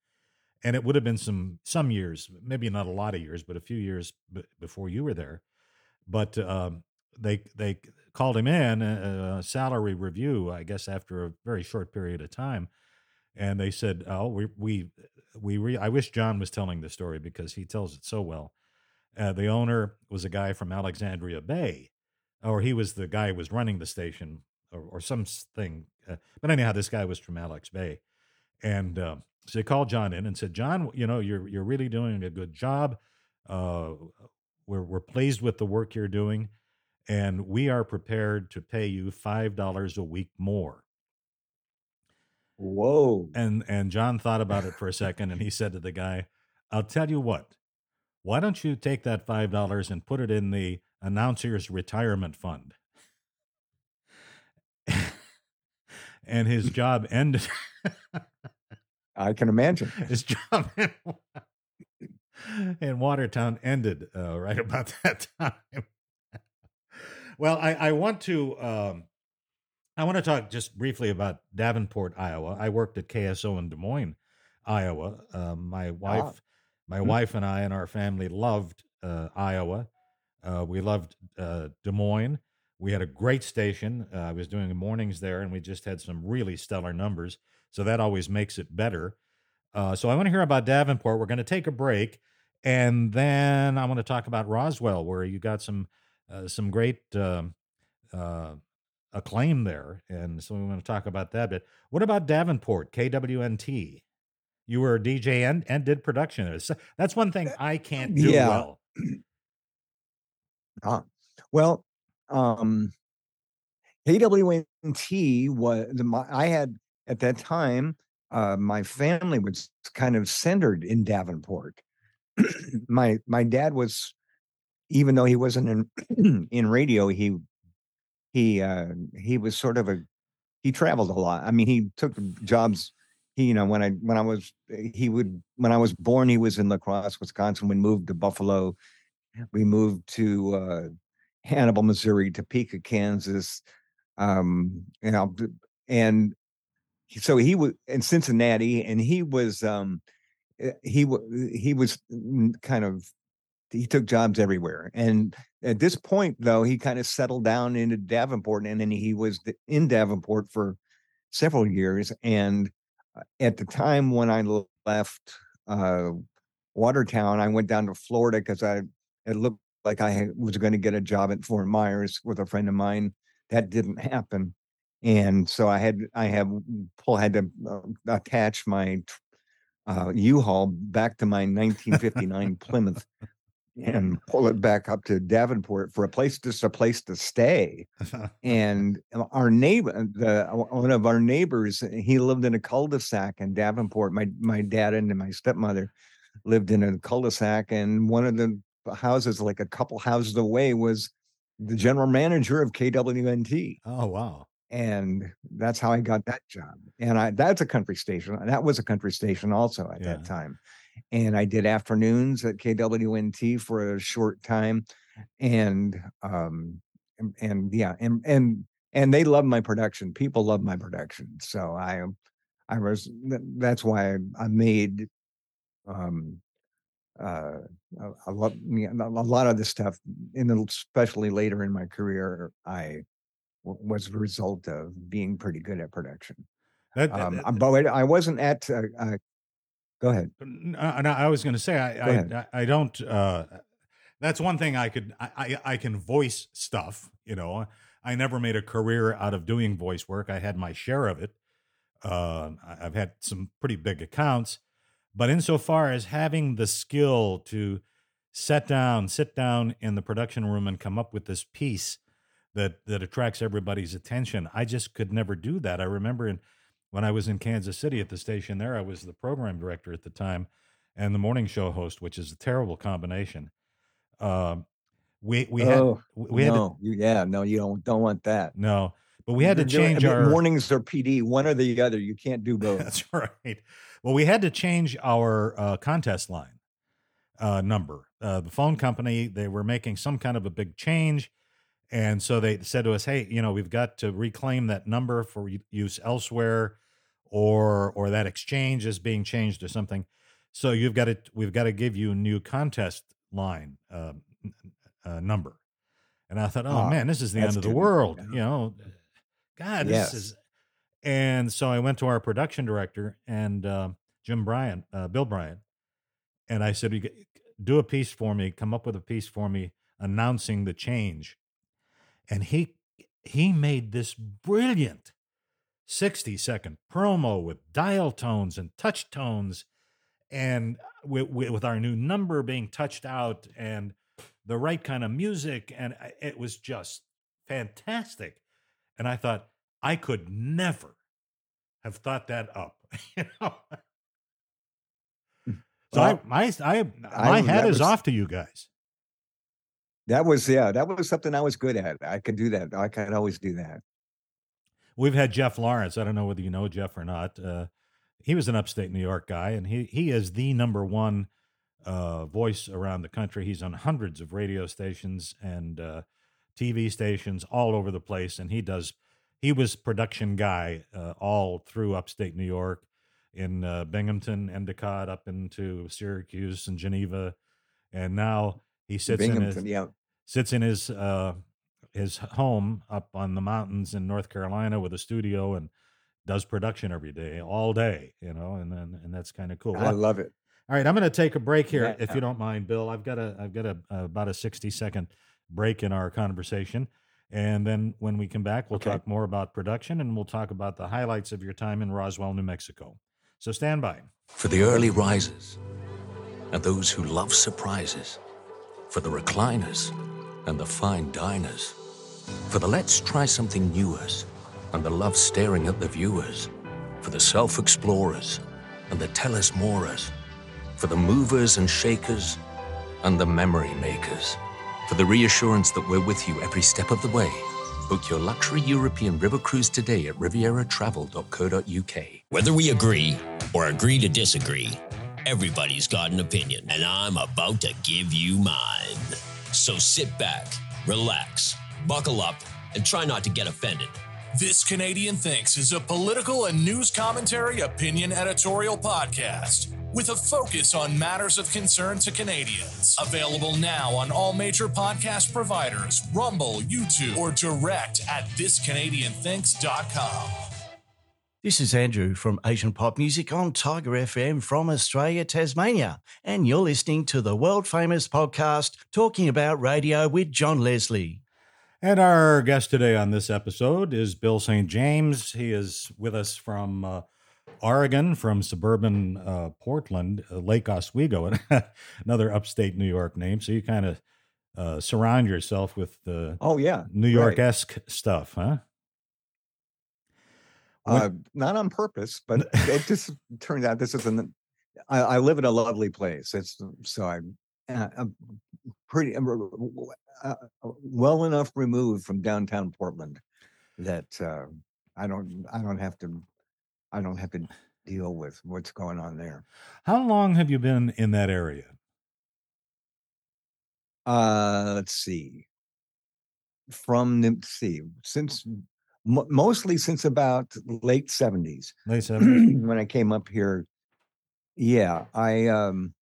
And it would have been some some years, maybe not a lot of years, but a few years b- before you were there. But um, they they called him in a, a, salary review, I guess, after a very short period of time, and they said, "Oh, we we we re- I wish John was telling the story because he tells it so well." Uh, the owner was a guy from Alexandria Bay, or he was the guy who was running the station, or, or something. Uh, but anyhow, this guy was from Alex Bay, and uh, so they called John in and said, "John, you know, you're you're really doing a good job. Uh, we're we're pleased with the work you're doing." and we are prepared to pay you five dollars a week more. Whoa! And and John thought about it for a second, and he said to the guy, "I'll tell you what. Why don't you take that five dollars and put it in the announcer's retirement fund?" and his job ended. I can imagine his job in Watertown ended uh, right about that time. Well, I, I want to um, I want to talk just briefly about Davenport, Iowa. I worked at KSO in Des Moines, Iowa. Uh, my wife, ah. my mm-hmm. wife and I and our family loved uh, Iowa. Uh, we loved uh, Des Moines. We had a great station. Uh, I was doing mornings there, and we just had some really stellar numbers. So that always makes it better. Uh, so I want to hear about Davenport. We're going to take a break, and then I want to talk about Roswell, where you got some uh, some great um, uh, acclaim there, and so we want to talk about that. But what about Davenport KWNT? You were a DJ and and did production. That's one thing I can't do yeah. well. Ah, well, um, KWNT was the, my, I had at that time. Uh, my family was kind of centered in Davenport. my my dad was even though he wasn't in in radio, he he uh, he was sort of a he traveled a lot. I mean, he took jobs. He, you know, when I when I was he would when I was born, he was in La Crosse, Wisconsin. We moved to Buffalo. We moved to uh, Hannibal, Missouri, Topeka, Kansas. Um, you know, and so he was in Cincinnati, and he was um, eh, he he was kind of he took jobs everywhere. And at this point, though, he kind of settled down into Davenport, and then he was in Davenport for several years. And uh, at the time when I left uh, Watertown, I went down to Florida because I it looked like I was going to get a job at Fort Myers with a friend of mine. That didn't happen, and so I had I have pull had to uh, attach my uh, U-Haul back to my 1959 Plymouth and pull it back up to Davenport for a place, just a place to stay. and our neighbor, the one of our neighbors, he lived in a cul-de-sac in Davenport. My my dad and my stepmother lived in a cul-de-sac, and one of the houses, like a couple houses away, was the general manager of KWNT. Oh wow! And that's how I got that job. And I that's a country station. That was a country station also at yeah. that time and I did afternoons at KWNT for a short time, and um, and, and yeah, and and and they love my production. People love my production, so I I was that's why I, made um uh a, a lot a lot of this stuff and especially later in my career I was a result of being pretty good at production that, um, that, but I wasn't at uh, uh, Go ahead. No, I was going to say I, I, I don't. Uh, that's one thing I could I, I can voice stuff. You know, I never made a career out of doing voice work. I had my share of it. Uh, I've had some pretty big accounts, but insofar as having the skill to set down, sit down in the production room and come up with this piece that that attracts everybody's attention. I just could never do that. I remember in when I was in Kansas City at the station there, I was the program director at the time and the morning show host, which is a terrible combination. Uh, we we had Oh, we had to, no, you, yeah, no, you don't don't want that. no, but we had to You're doing- change mean, our mornings or PD, one or the other. You can't do both. That's right. Well, we had to change our uh, contest line uh, number. Uh, the phone company they were making some kind of a big change, and so they said to us, "Hey, you know, we've got to reclaim that number for use elsewhere, or or that exchange is being changed or something. So you've got to we've got to give you a new contest line uh, uh, number." And I thought, "Oh Ah, man, this is the end of the world." You know, God, this Yes. is and so I went to our production director and uh, Jim Bryan, uh, Bill Bryan, and I said, "Do a piece for me. Come up with a piece for me announcing the change." And he he made this brilliant sixty second promo with dial tones and touch tones, and with, with our new number being touched out and the right kind of music, and it was just fantastic. And I thought I could never have thought that up. you know? So Well, I, my, I, I- my hat is was- off to you guys. That was yeah, that was something I was good at. I could do that. I could always do that. We've had Jeff Lawrence. I don't know whether you know Jeff or not. Uh, he was an upstate New York guy, and he he is the number one uh, voice around the country. He's on hundreds of radio stations and uh, TV stations all over the place, and he does. He was production guy uh, all through upstate New York, in uh, Binghamton, Endicott, up into Syracuse and Geneva, and now he sits in his yeah. sits in his uh his home up on the mountains in North Carolina with a studio and does production every day, all day, you know, and then and that's kind of cool. I Well, love it. all right, I'm going to take a break here, if you don't mind, Bill. I've got a I've got a, about a 60 second break in our conversation, and then when we come back, we'll Okay. talk more about production and we'll talk about the highlights of your time in Roswell, New Mexico. So stand by. For the early risers and those who love surprises. For the recliners and the fine diners. For the let's try something newers and the love staring at the viewers. For the self explorers and the tell us morers. For the movers and shakers and the memory makers. For the reassurance that we're with you every step of the way. Book your luxury European river cruise today at rivieratravel.co.uk. Whether we agree or agree to disagree, everybody's got an opinion, and I'm about to give you mine. So sit back, relax, buckle up, and try not to get offended. This Canadian Thinks is a political and news commentary opinion editorial podcast with a focus on matters of concern to Canadians. Available now on all major podcast providers, Rumble, YouTube, or direct at thiscanadianthinks.com. This is Andrew from Asian Pop Music on Tiger FM from Australia, Tasmania. And you're listening to the world famous podcast Talking About Radio with John Leslie. And our guest today on this episode is Bill St. James. He is with us from uh, Oregon, from suburban uh, Portland, uh, Lake Oswego, another upstate New York name. So you kind of uh, surround yourself with the Oh yeah. New York esque stuff, huh? Uh, not on purpose, but it just turned out this is an. I, I live in a lovely place. It's so I'm, uh, I'm pretty uh, well enough removed from downtown Portland that uh, I don't I don't have to I don't have to deal with what's going on there. How long have you been in that area? Uh, let's see. From the- let's see since mo mostly since about late seventies. Late 70s? when I came up here, yeah, I um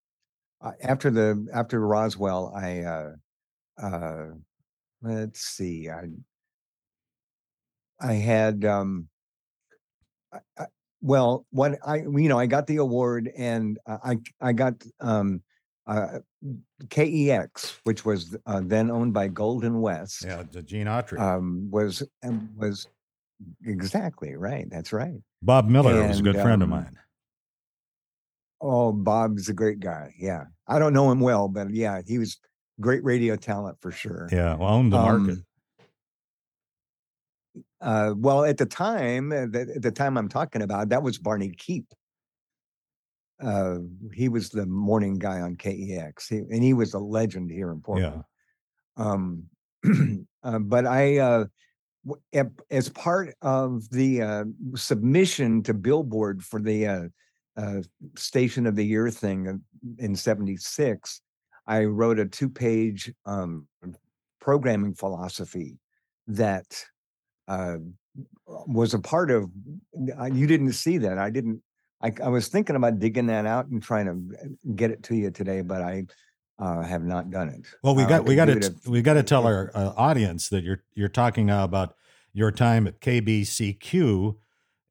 after the after Roswell, I uh uh let's see, I I had um I, well, what I you know I got the award and uh, I I got um uh KEX, which was uh, then owned by Golden West, yeah, the Gene Autry. um was um, was exactly right. That's right. Bob Miller was a and, good friend of um, mine. Oh, Bob's a great guy. Yeah, I don't know him well, but yeah, he was great radio talent for sure. Yeah, well, owned the um, market. Uh, well, at the time, at the time I'm talking about, that was Barney Keep. Uh, he was the morning guy on KEX, he, and he was a legend here in Portland. Yeah. Um, uh, but I, uh, as part of the uh, submission to Billboard for the uh, uh, Station of the Year thing in '76, I wrote a two-page um, programming philosophy that uh, was a part of. You didn't see that. I didn't. I, I, was thinking about digging that out and trying to get it to you today, but I uh, have not done it. Well, we uh, got uh, we got to we got to tell our uh, audience that you're you're talking now about your time at KBCQ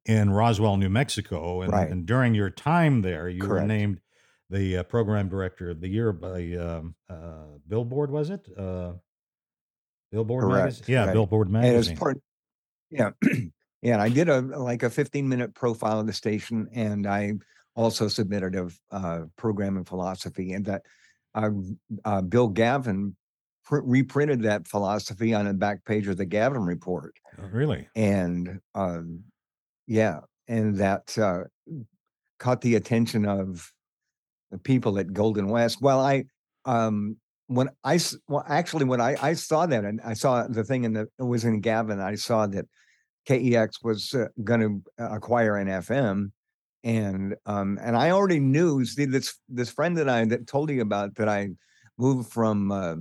in Roswell, New Mexico, and, right. and during your time there, you Correct. were named the uh, program director of the year by um, uh, Billboard. Was it Billboard Correct. magazine? Yeah, right. Billboard magazine. And as part, yeah, yeah. And I did a like a 15 minute profile of the station, and I also submitted a programming philosophy, and that uh, uh, Bill Gavin pr- reprinted that philosophy on the back page of the Gavin report. Oh, really? And um, yeah, and that uh, caught the attention of the people at Golden West. Well, I um, when I well actually when I I saw that and I saw the thing in the it was in Gavin. I saw that KEX was uh, going to acquire an FM and um and I already knew see this this friend that I that told you about that I moved from uh,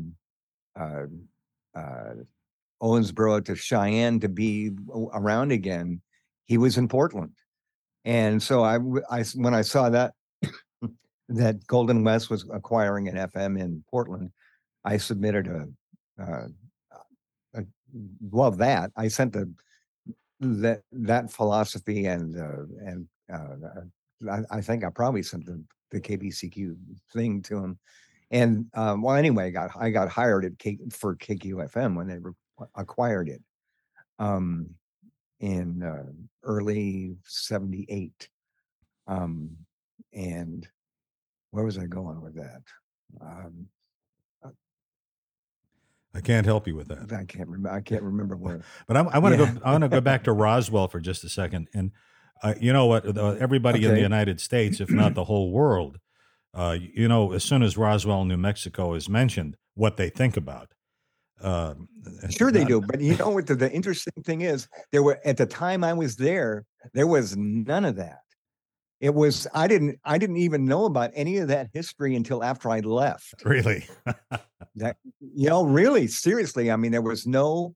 uh, uh, Owensboro to Cheyenne to be around again. He was in Portland, and so I I when I saw that that Golden West was acquiring an FM in Portland, I submitted a, uh, a well that I sent the that that philosophy and uh, and uh, I, I, think I probably sent the, the KBCQ thing to him. And um, well, anyway, I got I got hired at K, for KQFM when they re- acquired it um, in uh, early '78. Um, and where was I going with that? Um, I can't help you with that. I can't remember. I can't remember where. But I, I want to yeah. go. I want to go back to Roswell for just a second, and uh, you know what? Everybody okay. in the United States, if not the whole world, uh, you know, as soon as Roswell, New Mexico is mentioned, what they think about. Uh, sure, they not, do. But you know what? The, the interesting thing is, there were at the time I was there, there was none of that. It was I didn't I didn't even know about any of that history until after I left. Really? that you know, really seriously. I mean, there was no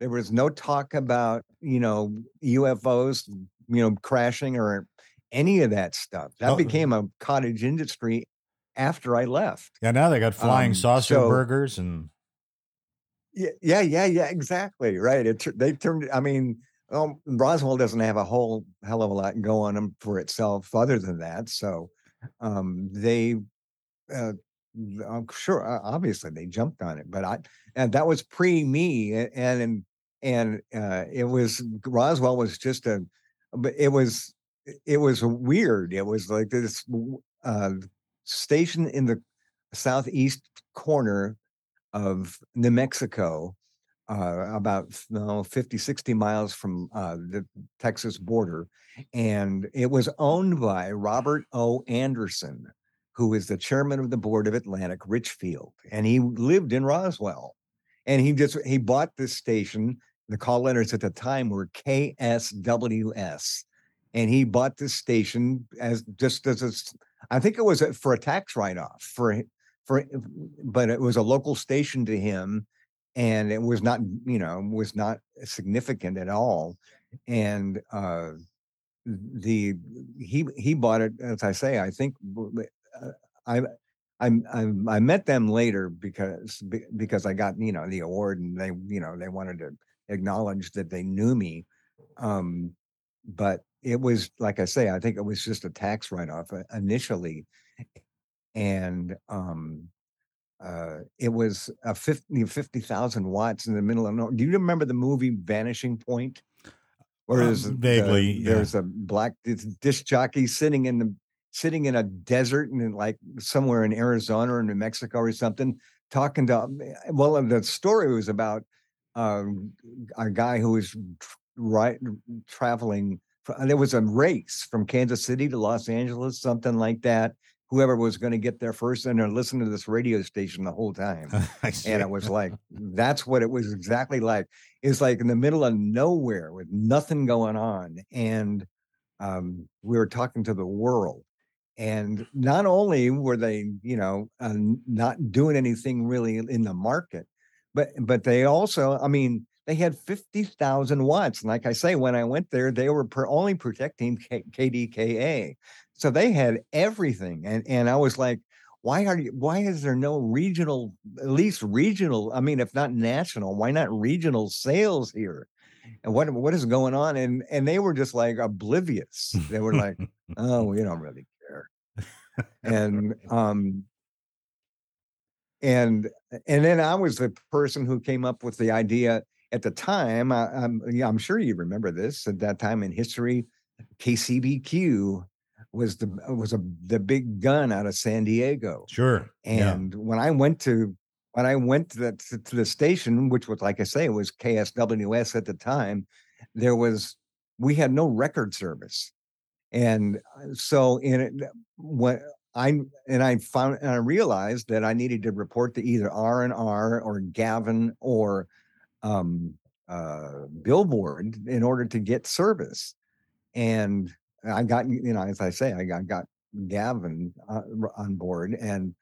there was no talk about you know UFOs you know, crashing or any of that stuff. That oh. became a cottage industry after I left. Yeah, now they got flying um, saucer so, burgers and yeah, yeah, yeah, yeah, exactly. Right. It they turned. I mean, um, Roswell doesn't have a whole hell of a lot going on for itself other than that. So um, they, uh, I'm sure, obviously they jumped on it, but I and that was pre me, and and uh, it was Roswell was just a but it was it was weird. It was like this uh, station in the southeast corner of New Mexico, uh, about no 50, 60 miles from uh, the Texas border. And it was owned by Robert O. Anderson, who is the chairman of the board of Atlantic Richfield. And he lived in Roswell. And he just he bought this station the call letters at the time were KSWS. And he bought this station as just as a, I think it was for a tax write off for, for, but it was a local station to him and it was not, you know, was not significant at all. And, uh, the he he bought it as I say I think uh, I I, I, I met them later because because I got you know the award and they you know they wanted to acknowledge that they knew me. Um, but it was like I say, I think it was just a tax write-off uh, initially, and um, uh, it was a 50 50,000 watts in the middle of nowhere. Do you remember the movie Vanishing Point? Where um, vaguely the, there's a black disc jockey sitting in the sitting in a desert and like somewhere in Arizona or New Mexico or something, talking to. Well, the story was about um, a guy who was right traveling. There was a race from Kansas City to Los Angeles, something like that. Whoever was going to get there first, and they're listening to this radio station the whole time. and it was like, that's what it was exactly like. It's like in the middle of nowhere with nothing going on. And um, we were talking to the world. And not only were they, you know, uh, not doing anything really in the market, but but they also, I mean, they had 50,000 watts. And like I say, when I went there, they were per, only protecting K- KDKA. So they had everything. And, and I was like, why are you, why is there no regional, at least regional, I mean, if not national, why not regional sales here? And what, what is going on? And, and they were just like oblivious. They were like, oh, we don't really care. And, um, and and then I was the person who came up with the idea at the time, I, am yeah, I'm sure you remember this. At that time in history, KCBQ was the was a the big gun out of San Diego. Sure. And yeah. when I went to when I went to the, to, the station, which was like I say, it was KSWS at the time, there was we had no record service, and uh, so in it when I and I found and I realized that I needed to report to either R and R or Gavin or um, uh, billboard in order to get service. And I got, you know, as I say, I got, got Gavin uh, on board. And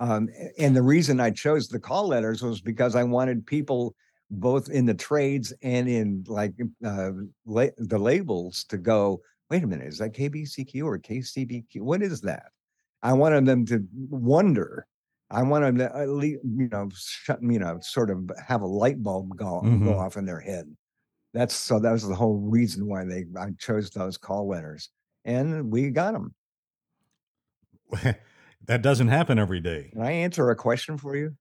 um, and the reason I chose the call letters was because I wanted people both in the trades and in like uh, la- the labels to go, wait a minute, is that KBCQ or KCBQ? What is that? I wanted them to wonder I want them to at least, you know, shut, you know, sort of have a light bulb go, mm-hmm. go off in their head. That's so that was the whole reason why they I chose those call letters, and we got them. that doesn't happen every day. Can I answer a question for you?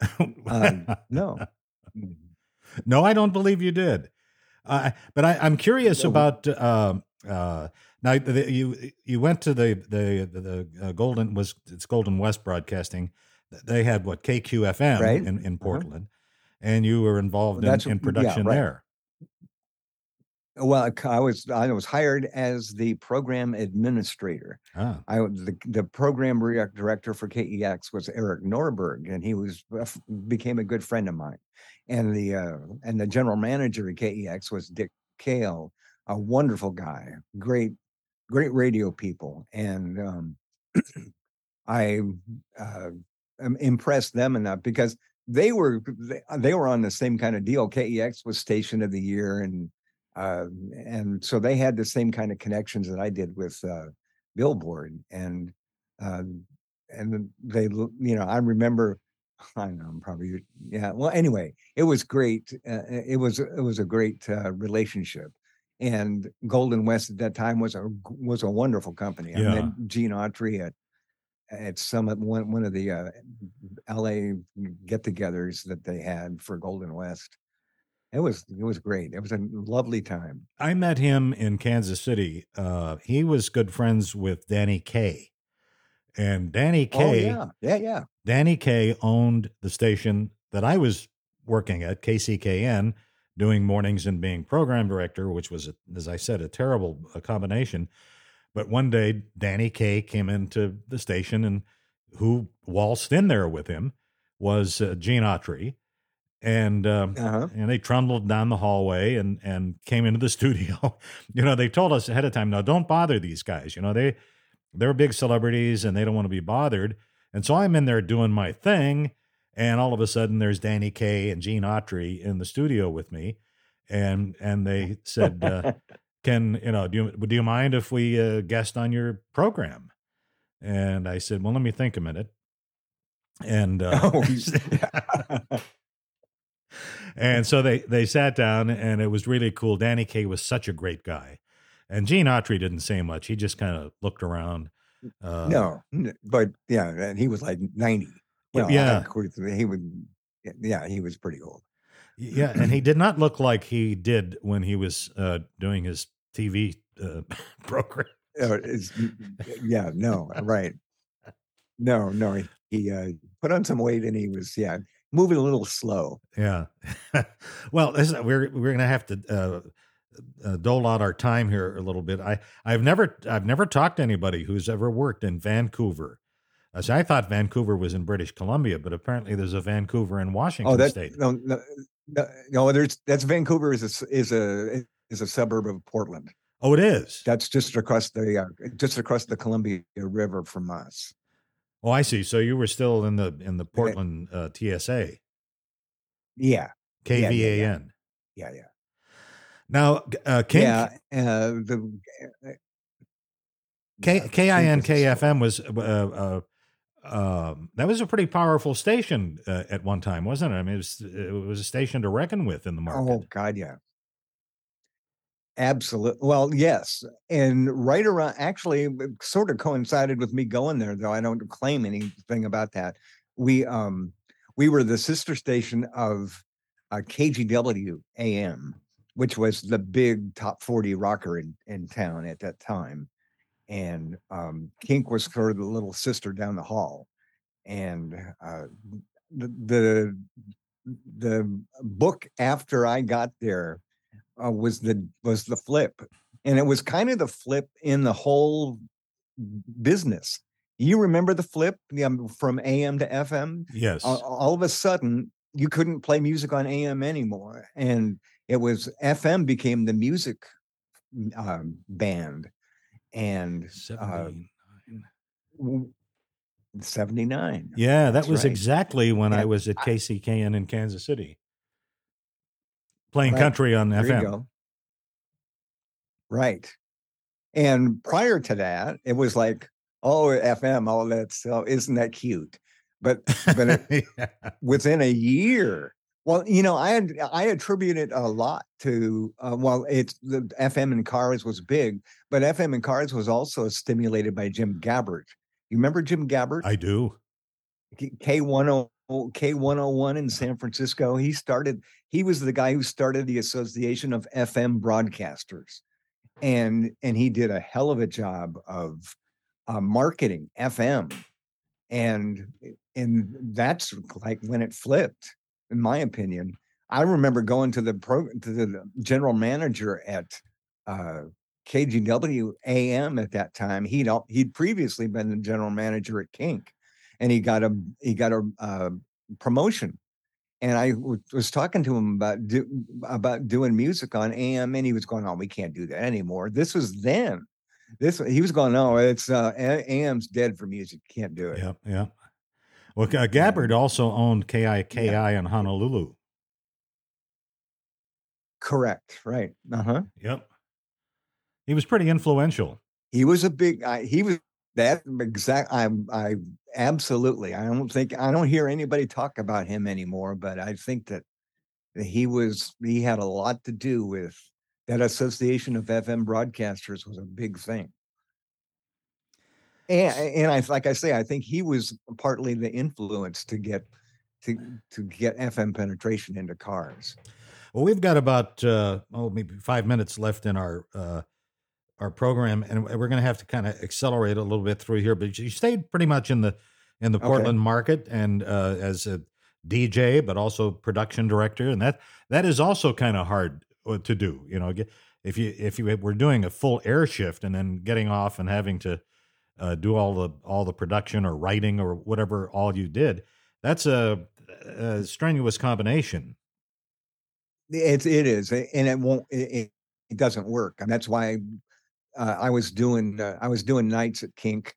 um, no, no, I don't believe you did. Uh, but I, am curious no. about uh, uh, now. The, you you went to the the the, the uh, Golden was it's Golden West Broadcasting they had what KQFM right. in, in uh-huh. Portland, uh-huh. and you were involved in, in, production yeah, right. there. Well, I was I was hired as the program administrator. Ah. I the, the program director for KEX was Eric Norberg, and he was became a good friend of mine. And the uh, and the general manager at KEX was Dick Kale, a wonderful guy, great great radio people, and um, I uh, impressed them enough because they were they were on the same kind of deal. KEX was station of the year, and uh, and so they had the same kind of connections that I did with uh, Billboard, and uh, and they you know I remember I know I'm probably yeah well anyway it was great uh, it was it was a great uh, relationship and Golden West at that time was a was a wonderful company. Yeah. I met Gene Autry at at some one one of the uh, LA get-togethers that they had for Golden West. It was it was great. It was a lovely time. I met him in Kansas City. Uh, he was good friends with Danny Kaye, and Danny oh, Kaye, oh, yeah, yeah, yeah. Danny Kaye owned the station that I was working at, KCKN, doing mornings and being program director, which was, as I said, a terrible combination. But one day, Danny Kaye came into the station, and who waltzed in there with him was uh, Gene Autry. And um, uh-huh. and they trundled down the hallway and and came into the studio. you know, they told us ahead of time, now don't bother these guys. You know, they they're big celebrities and they don't want to be bothered. And so I'm in there doing my thing, and all of a sudden there's Danny Kaye and Gene Autry in the studio with me, and and they said, uh, can you know do you do you mind if we uh, guest on your program and i said well let me think a minute and uh, oh, and so they they sat down and it was really cool. Danny kaye was such a great guy. And gene autry didn't say much. He just kind of looked around uh, no but yeah and he was like 90 well, yeah. he would yeah he was pretty old. Yeah, and he did not look like he did when he was uh, doing his TV uh, program. uh, yeah, no, right. No, no, he, he uh, put on some weight and he was, yeah, moving a little slow. Yeah. well, this, we're we're gonna have to uh, uh, dole out our time here a little bit. I I've never I've never talked to anybody who's ever worked in Vancouver. As I thought Vancouver was in British Columbia, but apparently there's a Vancouver in Washington oh, that, State. No, no, no, no, there's that's Vancouver is a, is a is a suburb of Portland. Oh, it is. That's just across the uh, just across the Columbia River from us. Oh, I see. So you were still in the in the Portland uh, TSA. Yeah. KVAN. Yeah, yeah, yeah. yeah, yeah. Now, uh, King, yeah, uh, the uh, K, KINKFM was uh, uh, um, that was a pretty powerful station uh, at one time, wasn't it? I mean, it was, it was a station to reckon with in the market. Oh God, yeah. Absolutely. Well, yes. And right around, actually, sort of coincided with me going there, though I don't claim anything about that. We um we were the sister station of uh, KGW AM, which was the big top 40 rocker in, in town at that time. And um, Kink was sort of the little sister down the hall. And uh, the, the the book after I got there uh, was the was the flip, and it was kind of the flip in the whole business. You remember the flip um, from AM to FM? Yes. Uh, all of a sudden, you couldn't play music on AM anymore, and it was FM became the music um, band, and uh, 79. Yeah, that That's was right. exactly when yeah. I was at KCKN in Kansas City playing right. country on there FM. Right. And prior to that, it was like, oh, FM, oh, that's, oh, isn't that cute? But, but it, yeah. within a year, well, you know, I had, I attribute it a lot to uh, well, it's the FM in cars was big, but FM in cars was also stimulated by Jim Gabbert. You remember Jim Gabbert? I do. K one oh K101 in San Francisco. He started, he was the guy who started the Association of FM Broadcasters. And and he did a hell of a job of uh, marketing FM. And and that's like when it flipped, in my opinion. I remember going to the pro to the general manager at uh, KGW AM at that time. He'd he'd previously been the general manager at Kink, and he got a he got a uh, promotion. And I w- was talking to him about do, about doing music on AM, and he was going, "Oh, we can't do that anymore." This was then. This he was going, "No, it's uh, AM's dead for music. Can't do it." Yeah, yeah. Well, uh, Gabbert also owned KIKI yeah. in Honolulu. Correct. Right. Uh huh. Yep. He was pretty influential. He was a big. He was that exact. I I absolutely. I don't think I don't hear anybody talk about him anymore, but I think that he was he had a lot to do with that association of FM broadcasters was a big thing. And and I like I say, I think he was partly the influence to get to to get FM penetration into cars. Well, we've got about uh, oh maybe five minutes left in our uh, our program, and we're going to have to kind of accelerate a little bit through here. But you stayed pretty much in the in the Portland okay. market and uh, as a DJ, but also production director, and that that is also kind of hard uh, to do. You know, if you if you were doing a full air shift and then getting off and having to uh, do all the all the production or writing or whatever all you did, that's a, a strenuous combination. It's it is, and it won't. It, it doesn't work, and that's why uh, I was doing uh, I was doing nights at Kink,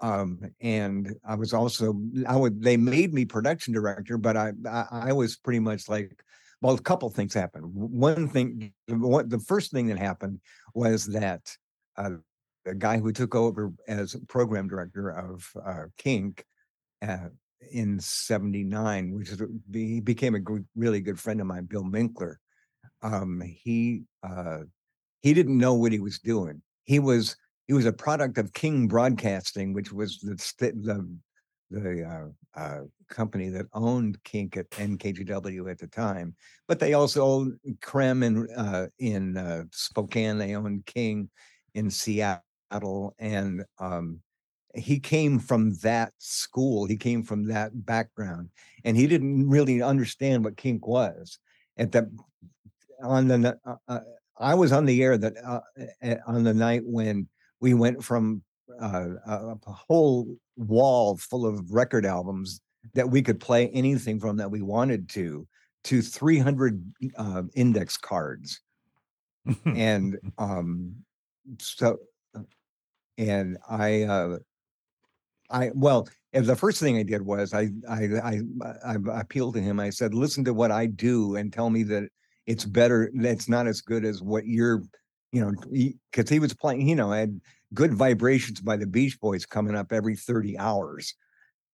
um, and I was also I would they made me production director, but I I, I was pretty much like well, a couple things happened. One thing, one, the first thing that happened was that uh, the guy who took over as program director of uh, Kink uh, in '79, which is he became a really good friend of mine, Bill Minkler. Um, he uh, he didn't know what he was doing. He was he was a product of King Broadcasting, which was the the the uh, uh, company that owned Kink at and KGW at the time. But they also owned KREM in uh, in uh, Spokane. They owned King in Seattle. And um, he came from that school. He came from that background, and he didn't really understand what kink was. At the on the uh, uh, I was on the air that uh, on the night when we went from uh, a, whole wall full of record albums that we could play anything from that we wanted to to 300 uh, index cards and um so and i uh I well, the first thing I did was I, I I I appealed to him. I said, "Listen to what I do and tell me that it's better. That's not as good as what you're, you know." Because he, he, was playing, you know, I had good vibrations by the Beach Boys coming up every thirty hours,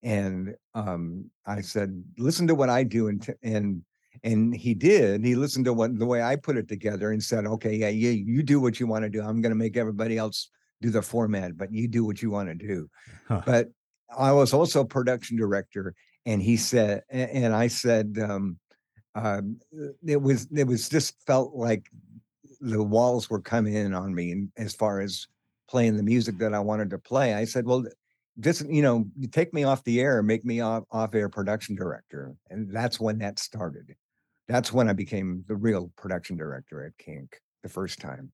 and um, I said, "Listen to what I do," and and and he did. He listened to what the way I put it together and said, "Okay, yeah, you you do what you want to do. I'm going to make everybody else." do the format, but you do what you want to do. Huh. But I was also production director, and he said, and I said, um, Um, it was it was just felt like the walls were coming in on me, and as far as playing the music that I wanted to play, I said, well. Just you know, you take me off the air, make me off off air production director, and that's when that started. That's when I became the real production director at Kink the first time.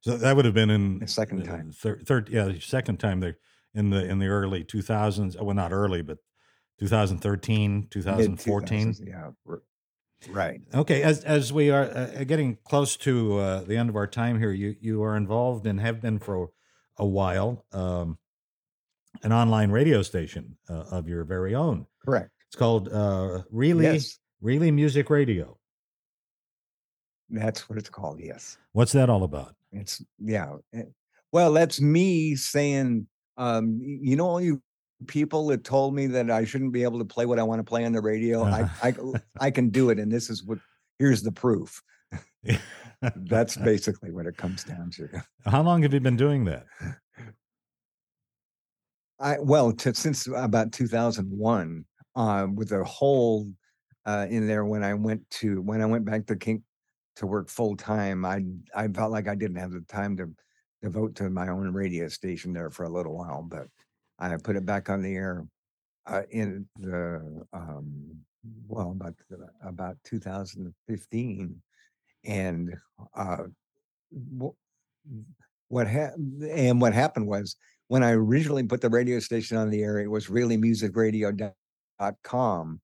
So that would have been in the second time. Third, third, yeah, second time there in the in the early 2000s. Well, not early, but 2013, 2014. Yeah, right. Okay, as as we are uh, getting close to uh, the end of our time here, you you are involved and have been for a while. Um, an online radio station uh, of your very own. Correct. It's called uh, Really yes. Really Music Radio. That's what it's called. Yes. What's that all about? It's yeah. Eh, well, that's me saying, um, you know, all you people that told me that I shouldn't be able to play what I want to play on the radio. I, I I can do it, and this is what. Here's the proof. that's basically what it comes down to. How long have you been doing that? I well, to, since about 2001, uh, with a hole uh, in there when I went to when I went back to Kink to work full time, I I felt like I didn't have the time to devote to my own radio station there for a little while, but I put it back on the air uh, in the um, well about about 2015, and uh, what happened and what happened was when I originally put the radio station on the air, it was really musicradio.com.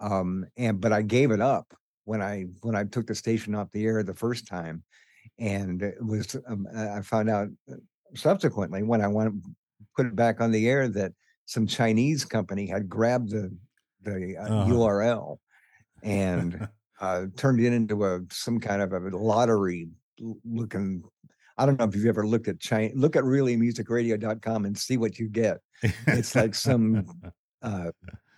Um, and but I gave it up when I when I took the station off the air the first time, and it was um, I found out uh, subsequently when I went put it back on the air that some Chinese company had grabbed the the uh, uh-huh. URL and uh, turned it into a some kind of a lottery looking. I don't know if you've ever looked at China. Look at reallymusicradio.com and see what you get. It's like some uh,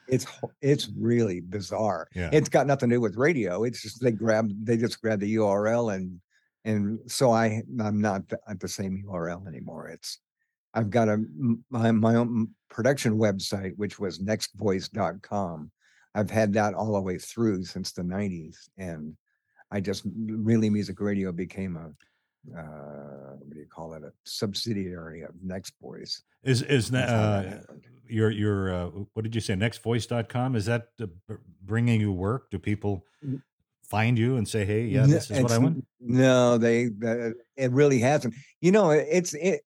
it's it's really bizarre. Yeah. It's got nothing to do with radio. It's just they grab they just grab the URL and and so I I'm not at the same URL anymore. It's I've got a my, my own production website which was nextvoice.com. I've had that all the way through since the 90s and I just really music radio became a uh, what do you call it? A subsidiary of Next Voice. Is is that, uh, your your uh, what did you say? Nextvoice.com is that bringing you work? Do people find you and say, "Hey, yeah, this is what I want"? No, they. Uh, it really hasn't. You know, it's it.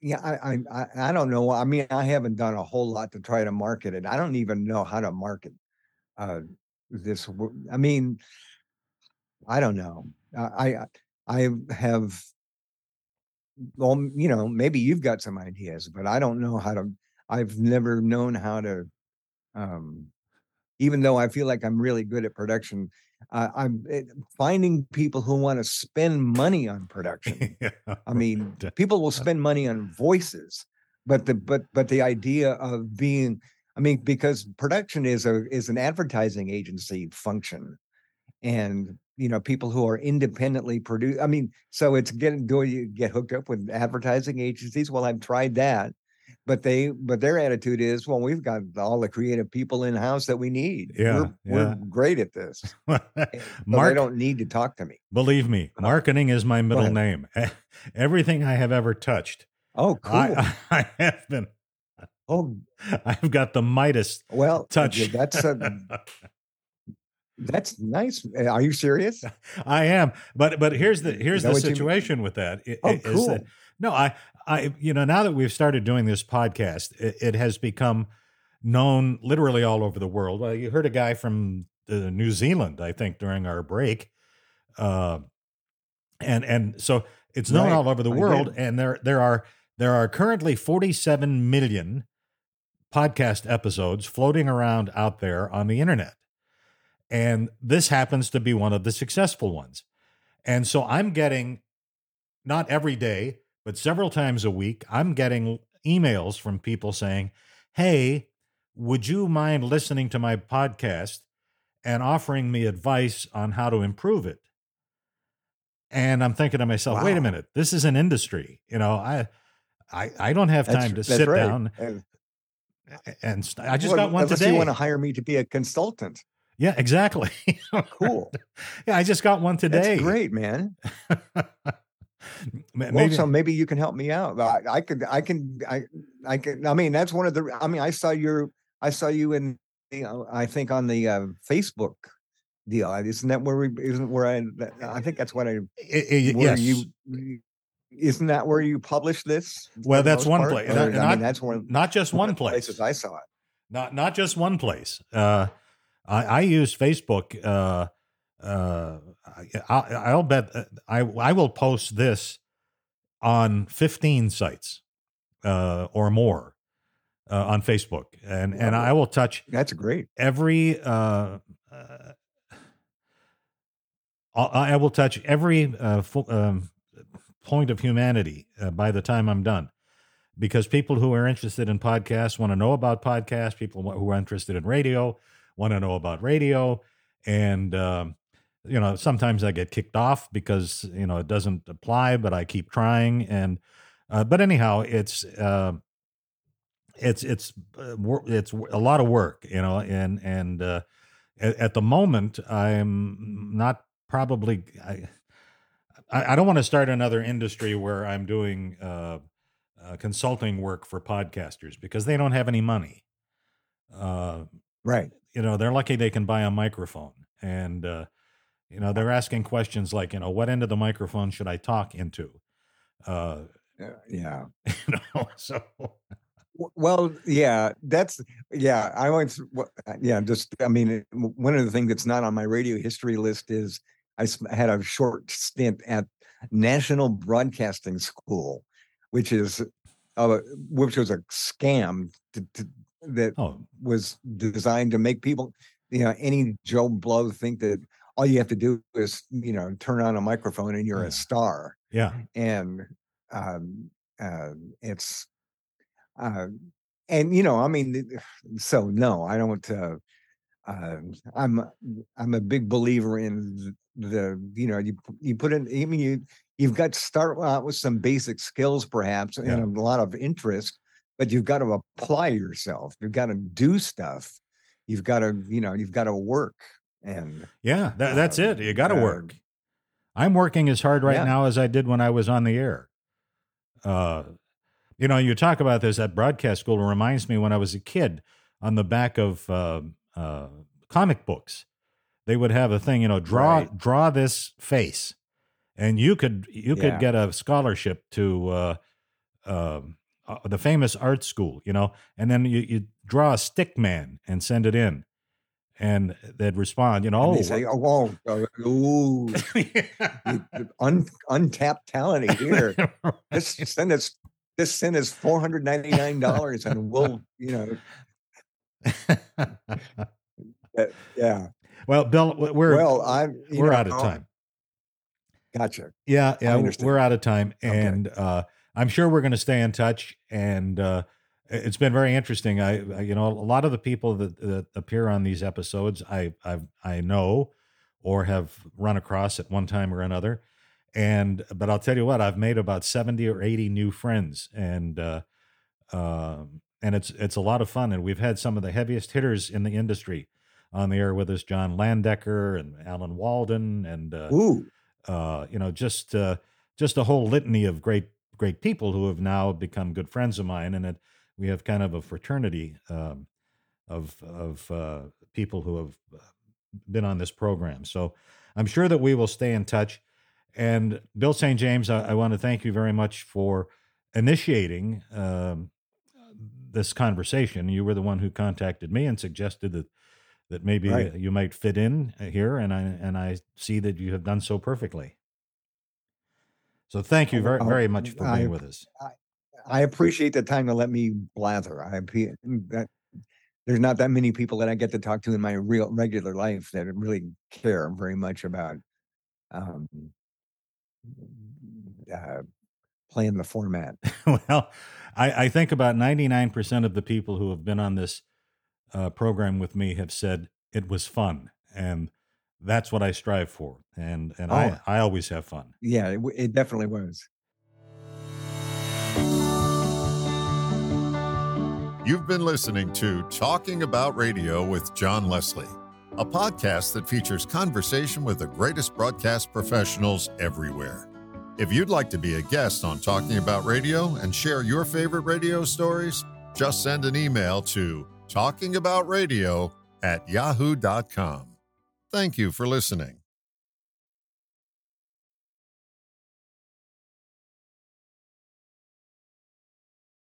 Yeah, I, I I don't know. I mean, I haven't done a whole lot to try to market it. I don't even know how to market uh, this. I mean, I don't know. I I have well, you know, maybe you've got some ideas, but I don't know how to. I've never known how to. Um, even though I feel like I'm really good at production, uh, I'm it, eh, finding people who want to spend money on production. yeah. I mean, people will spend money on voices, but the but but the idea of being, I mean, because production is a is an advertising agency function, and you know people who are independently produced i mean so it's getting do you get hooked up with advertising agencies well i've tried that but they but their attitude is well we've got all the creative people in house that we need yeah we're, yeah. we're great at this Mark, they don't need to talk to me believe me marketing is my middle name everything i have ever touched Oh, cool. I, I have been. Oh, I've got the Midas well, touch. That's a, that's nice. Eh, are you serious? I am, but but here's the here's the what you mean? situation with that. Oh, cool. that- no, I I you know now that we've started doing this podcast, it, it has become known literally all over the world. Well, you heard a guy from uh, New Zealand, I think, during our break, uh, and and so it's known Right, all over the world. And there there are there are currently 47 million podcast episodes floating around out there on the internet. And this happens to be one of the successful ones. And so I'm getting, not every day, but several times a week, I'm getting emails from people saying, Hey, would you mind listening to my podcast and offering me advice on how to improve it? And I'm thinking to myself, wait a minute, this is an industry. You know, I I, I don't have That's- time to sit right. down Uh, and st- I just well, got one unless today. You want to hire me to be a consultant? Yeah, exactly. Cool. yeah, I just got one today. That's great, man. Ma- Well, Maybe, so maybe you can help me out. I, I could, I can, I, I can. I mean, that's one of the. I mean, I saw your, I saw you in, you know, I think on the uh, Facebook deal. Isn't that where we? Isn't where I? I think that's what I. I- I- Where yes. you? Isn't that where you publish this? well, that's one part? place. Or, Not, I mean, that's one. not just one one place. places I saw it. Not not just one place. Uh, I, I use Facebook. Uh, uh, I, I- I'll bet uh, I I will post this on 15 sites uh, or more uh, on Facebook, and and I will touch That's great. every uh, uh, I I will touch every uh, fu- um, point of humanity uh, by the time I'm done, because people who are interested in podcasts want to know about podcasts. People who are interested in radio want to know about radio, and um, you know sometimes I get kicked off because you know it doesn't apply, but I keep trying. And uh, but anyhow, it's. Uh, it's it's uh, it's a lot of work, you know, and and uh, at, at the moment I'm not probably I I don't want to start another industry where I'm doing uh, uh, consulting work for podcasters because they don't have any money. Uh, Right. you know, they're lucky they can buy a microphone, and uh, you know they're asking questions like, you know, what end of the microphone should I talk into? Uh, Uh, yeah. you know, so Well, yeah, that's yeah. I always, yeah, just I mean, one of the things that's not on my radio history list is I had a short stint at National Broadcasting School, which is, uh, which was a scam to, to, that oh was designed to make people, you know, any Joe Blow think that all you have to do is, you know, turn on a microphone and you're Yeah. a star. Yeah, and um, uh, it's uh, and you know i mean so no i don't uh, uh, i'm i'm a big believer in the you know you you put in i mean you you've got to start out with some basic skills perhaps Yeah. and a lot of interest but you've got to apply yourself. You've got to do stuff. You've got to you know you've got to work and yeah. That, that's it. um, You got to work. I'm working as hard right Yeah. now as I did when I was on the air. Uh, you know, you talk about this at broadcast school. It reminds me when I was a kid on the back of uh, uh, comic books, they would have a thing, you know, draw Right. draw this face, and you could you could Yeah. get a scholarship to uh, um, uh, the famous art school, you know, and then you you draw a stick man and send it in, and they'd respond, you know, and oh, they say oh, oh, oh ooh, un, untapped talent here. Just send us just send us four hundred ninety nine dollars and we'll you know yeah. well, Bill, we're well, I'm we're know, out of time. Gotcha. Yeah, yeah, we're out of time, Okay. and uh, I'm sure we're going to stay in touch. And uh, it's been very interesting. I, I- you know, a lot of the people that, that appear on these episodes, I, I, I know, or have run across at one time or another. And but I'll tell you what, I've made about seventy or eighty new friends, and uh, um and it's it's a lot of fun. And we've had some of the heaviest hitters in the industry on the air with us, John Landecker and Alan Walden, and uh, Ooh, uh, you know, just uh, just a whole litany of great great people who have now become good friends of mine, and it, we have kind of a fraternity um, of of uh, people who have uh, been on this program. So I'm sure that we will stay in touch. And Bill St. James, I, I want to thank you very much for initiating um, this conversation. You were the one who contacted me and suggested that that maybe right. you might fit in here, and I and I see that you have done so perfectly. So thank you very very much for being I, with us. I, I, appreciate the time to let me blather. I that there's not that many people that I get to talk to in my real regular life that really care very much about um, uh, playing the format. well, I, I, think about 99% of the people who have been on this uh, program with me have said it was fun. And that's what I strive for. And, and oh. I, I always have fun. Yeah, it, it definitely was. You've been listening to Talking About Radio with John Leslie, a podcast that features conversation with the greatest broadcast professionals everywhere. If you'd like to be a guest on Talking About Radio and share your favorite radio stories, just send an email to talkingaboutradio at yahoo.com. Thank you for listening.